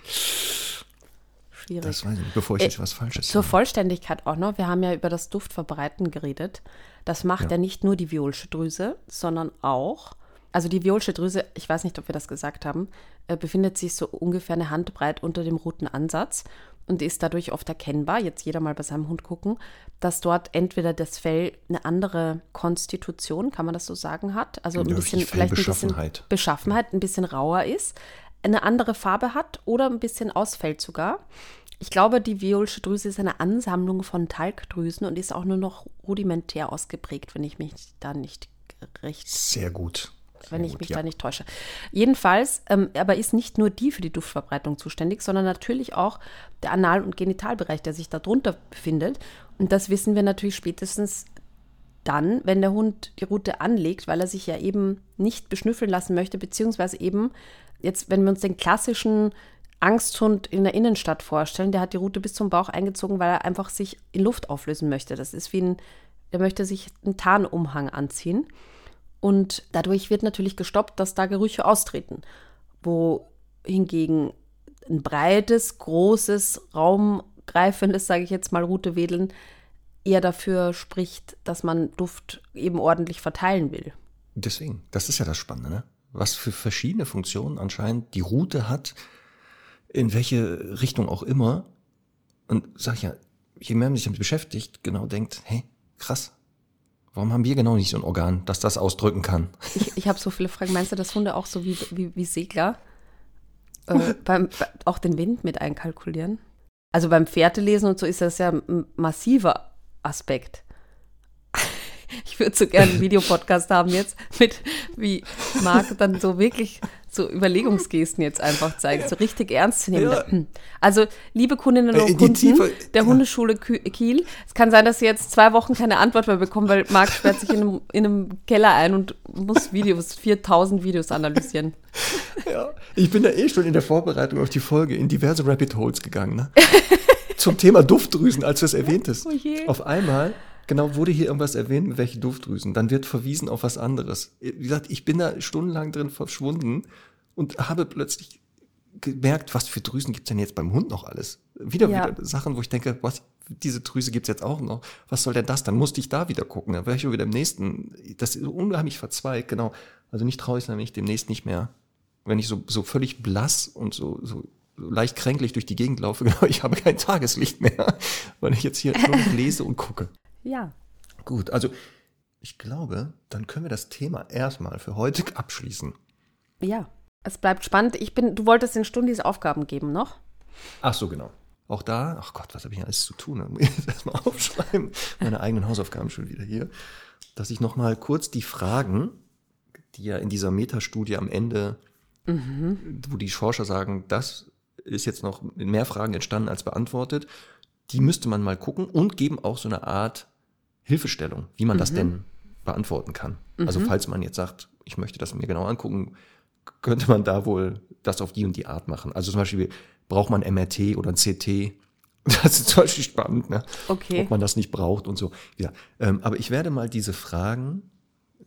S3: Schwierig.
S2: Das weiß ich nicht, bevor ich äh, jetzt was Falsches
S3: Zur sage. Vollständigkeit auch noch, wir haben ja über das Duftverbreiten geredet. Das macht ja, ja nicht nur die Violschildrüse, sondern auch, also die Violschildrüse, ich weiß nicht, ob wir das gesagt haben, äh, befindet sich so ungefähr eine Handbreit unter dem roten Ansatz und ist dadurch oft erkennbar, jetzt jeder mal bei seinem Hund gucken, dass dort entweder das Fell eine andere Konstitution, kann man das so sagen, hat, also ein bisschen vielleicht ein bisschen Beschaffenheit, ein bisschen rauer ist, eine andere Farbe hat oder ein bisschen ausfällt sogar. Ich glaube, die violische Drüse ist eine Ansammlung von Talgdrüsen und ist auch nur noch rudimentär ausgeprägt, wenn ich mich da nicht recht.
S2: Sehr gut.
S3: Wenn ich
S2: gut,
S3: mich
S2: ja.
S3: da nicht täusche. Jedenfalls, ähm, aber ist nicht nur die für die Duftverbreitung zuständig, sondern natürlich auch der Anal- und Genitalbereich, der sich darunter befindet. Und das wissen wir natürlich spätestens dann, wenn der Hund die Rute anlegt, weil er sich ja eben nicht beschnüffeln lassen möchte, beziehungsweise eben jetzt, wenn wir uns den klassischen Angsthund in der Innenstadt vorstellen, der hat die Rute bis zum Bauch eingezogen, weil er einfach sich in Luft auflösen möchte. Das ist wie ein, der möchte sich einen Tarnumhang anziehen. Und dadurch wird natürlich gestoppt, dass da Gerüche austreten. Wohingegen ein breites, großes, raumgreifendes, sage ich jetzt mal, Rutewedeln eher dafür spricht, dass man Duft eben ordentlich verteilen will.
S2: Deswegen, das ist ja das Spannende, ne? was für verschiedene Funktionen anscheinend die Route hat, in welche Richtung auch immer. Und sag ich ja, je mehr man sich damit beschäftigt, genau denkt, hey, krass, warum haben wir genau nicht so ein Organ, das das ausdrücken kann?
S3: Ich, ich habe so viele Fragen. Meinst du, dass Hunde auch so wie, wie, wie Segler äh, beim, bei, auch den Wind mit einkalkulieren? Also beim Pferdelesen und so ist das ja ein massiver Aspekt. Ich würde so gerne einen Videopodcast haben jetzt, mit wie Marc dann so wirklich so Überlegungsgesten jetzt einfach zeigt, so richtig ernst zu nehmen.
S2: Ja.
S3: Hm. Also, liebe Kundinnen
S2: Äh,
S3: und
S2: die
S3: Kunden
S2: Tiefe-
S3: der. Hundeschule Kiel, es kann sein, dass Sie jetzt zwei Wochen keine Antwort mehr bekommen, weil Marc sperrt sich in einem, in einem Keller ein und muss Videos, 4000 Videos analysieren.
S2: Ja, ich bin da eh schon in der Vorbereitung auf die Folge in diverse Rabbit Holes gegangen. Ne? Zum Thema Duftdrüsen, als du es erwähntest.
S3: Oh.
S2: Auf einmal, genau, wurde hier irgendwas erwähnt, welche Duftdrüsen. Dann wird verwiesen auf was anderes. Wie gesagt, ich bin da stundenlang drin verschwunden und habe plötzlich gemerkt, was für Drüsen gibt's denn jetzt beim Hund noch alles? Wieder,
S3: Ja.
S2: wieder Sachen, wo ich denke, was, diese Drüse gibt's jetzt auch noch. Was soll denn das? Dann musste ich da wieder gucken. Dann wäre ich schon wieder im nächsten. Das ist so unheimlich verzweigt, genau. Also nicht traurig sein, wenn ich demnächst nicht mehr, wenn ich so, so völlig blass und so, so, leicht kränklich durch die Gegend laufe, genau, ich habe kein Tageslicht mehr, weil ich jetzt hier nur lese und gucke.
S3: Ja.
S2: Gut, also ich glaube, dann können wir das Thema erstmal für heute abschließen.
S3: Ja. Es bleibt spannend. Ich bin, du wolltest den Stundis Aufgaben geben noch?
S2: Ach so, genau. Auch da, ach Gott, was habe ich alles zu tun? Da muss ich jetzt erstmal aufschreiben. Meine eigenen Hausaufgaben schon wieder hier. Dass ich nochmal kurz die Fragen, die ja in dieser Metastudie am Ende, wo die Forscher sagen, das ist jetzt noch mehr Fragen entstanden als beantwortet, die müsste man mal gucken und geben auch so eine Art Hilfestellung, wie man das denn beantworten kann. Also falls man jetzt sagt, ich möchte das mir genau angucken, könnte man da wohl das auf die und die Art machen. Also zum Beispiel, braucht man MRT oder ein CT? Das ist zum Beispiel spannend, ne?
S3: Okay.
S2: ob man das nicht braucht und so. Ja, ähm, aber ich werde mal diese Fragen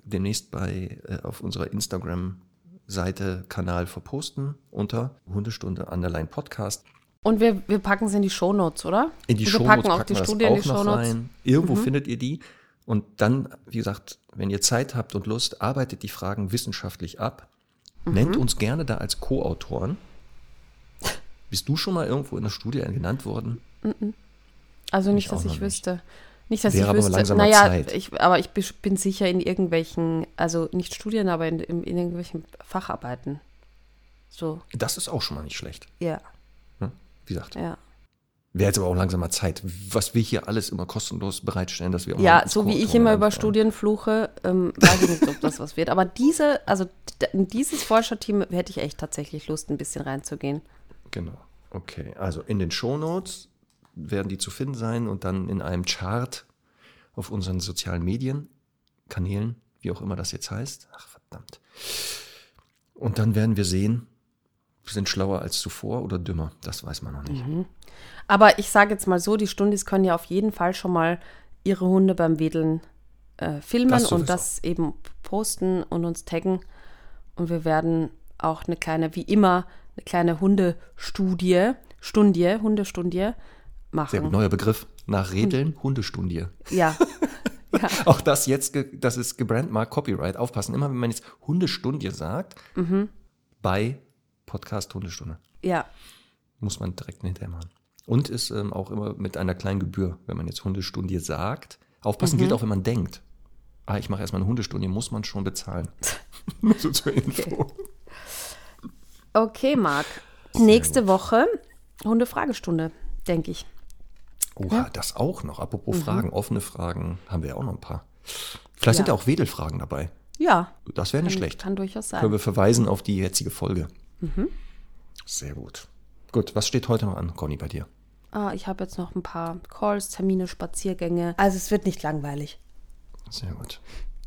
S2: demnächst bei äh, auf unserer Instagram-Seite, Kanal verposten unter Hundestunde Underline Podcast.
S3: Und wir, wir packen sie in die Shownotes, oder?
S2: In die
S3: wir
S2: Shownotes
S3: packen auch
S2: packen
S3: die Studie in die Shownotes. Mhm.
S2: rein. Irgendwo findet ihr die. Und dann, wie gesagt, wenn ihr Zeit habt und Lust, arbeitet die Fragen wissenschaftlich ab.
S3: Mhm.
S2: Nennt uns gerne da als Co-Autoren. Bist du schon mal irgendwo in der Studie genannt worden?
S3: Also nicht,
S2: Ich
S3: dass ich
S2: nicht.
S3: wüsste. Nicht, dass
S2: Wäre
S3: ich wüsste. naja,
S2: Zeit.
S3: Ich, aber ich bin sicher in irgendwelchen, also nicht Studien, aber in, in, in irgendwelchen Facharbeiten. So,
S2: Das ist auch schon mal nicht schlecht.
S3: ja,
S2: Ne? Wie gesagt,
S3: ja.
S2: Wäre jetzt aber auch langsam mal Zeit, was wir hier alles immer kostenlos bereitstellen, dass wir auch
S3: Ja, so wie ich immer über. Studien fluche, ähm, weiß ich nicht, ob das was wird. Aber diese, also dieses Forscherteam hätte ich echt tatsächlich Lust, ein bisschen reinzugehen.
S2: Genau. Okay, also in den Shownotes werden die zu finden sein und dann in einem Chart auf unseren sozialen Medien, Kanälen, wie auch immer das jetzt heißt. Ach, verdammt. Und dann werden wir sehen, wir sind schlauer als zuvor oder dümmer. Das weiß man noch nicht.
S3: Aber ich sage jetzt mal so, die Stundis können ja auf jeden Fall schon mal ihre Hunde beim Wedeln äh, filmen
S2: Das
S3: und das eben posten und uns taggen. Und wir werden auch eine kleine, wie immer, eine kleine Hundestudie, Stundie, Hundestudie
S2: Sehr
S3: machen.
S2: gut, neuer Begriff. Nach
S3: Hm.
S2: Redeln, Hundestundie.
S3: Ja. ja.
S2: Auch das jetzt, das ist gebrandmarkt Copyright. Aufpassen, immer wenn man jetzt Hundestundie sagt,
S3: Mhm.
S2: bei Podcast Hundestunde.
S3: Ja.
S2: Muss man direkt hinterher machen. Und ist ähm, auch immer mit einer kleinen Gebühr, wenn man jetzt Hundestundie sagt. Aufpassen
S3: Mhm.
S2: gilt auch, wenn man denkt. Ah, ich mache erstmal eine Hundestundie, muss man schon bezahlen. Nur so zur Info.
S3: Okay, Marc. Nächste Woche Hundefragestunde, denke ich.
S2: Oha, das auch noch. Apropos
S3: Mhm.
S2: Fragen, offene Fragen, haben wir ja auch noch ein paar. Vielleicht sind
S3: Ja.
S2: ja auch Wedelfragen dabei.
S3: Ja.
S2: Das wäre nicht
S3: kann,
S2: schlecht.
S3: Kann durchaus sein.
S2: Können wir verweisen auf die jetzige Folge.
S3: Mhm.
S2: Sehr gut. Gut, was steht heute noch an, Conny, bei dir?
S3: Ah, ich habe jetzt noch ein paar Calls, Termine, Spaziergänge. Also es wird nicht langweilig.
S2: Sehr gut.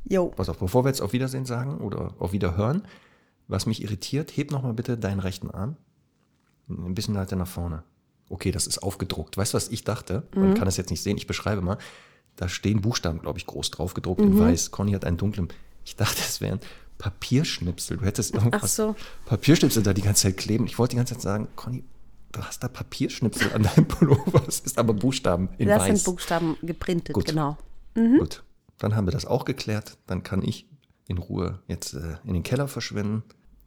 S3: Jo.
S2: Pass auf, bevor wir jetzt auf Wiedersehen sagen oder auf Wiederhören, was mich irritiert, heb nochmal bitte deinen rechten Arm. Ein bisschen weiter nach vorne. Okay, das ist aufgedruckt. Weißt du, was ich dachte? Man kann es jetzt nicht sehen, ich beschreibe mal. Da stehen Buchstaben, glaube ich, groß drauf gedruckt in weiß. Conny hat einen dunklen. Ich dachte, es wären Papierschnipsel. Du hättest irgendwas
S3: Ach so.
S2: Papierschnipsel da die ganze Zeit kleben. Ich wollte die ganze Zeit sagen, Conny, du hast da Papierschnipsel an deinem Pullover. Es ist aber Buchstaben in
S3: Das
S2: weiß.
S3: sind Buchstaben geprintet,
S2: Gut.
S3: genau.
S2: Gut, dann haben wir das auch geklärt. Dann kann ich in Ruhe jetzt äh, in den Keller verschwinden.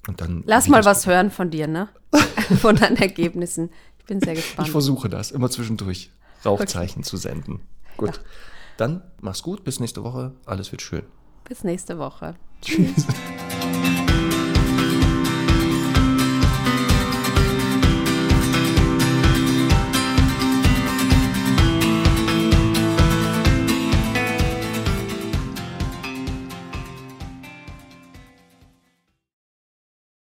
S2: Und dann
S3: Lass mal was hören von dir, ne? von deinen Ergebnissen. Ich bin sehr
S2: Ich
S3: gespannt.
S2: versuche das, immer zwischendurch Rauchzeichen zu senden. Gut. Dann mach's gut, bis nächste Woche. Alles wird schön.
S3: Bis nächste Woche.
S2: Tschüss.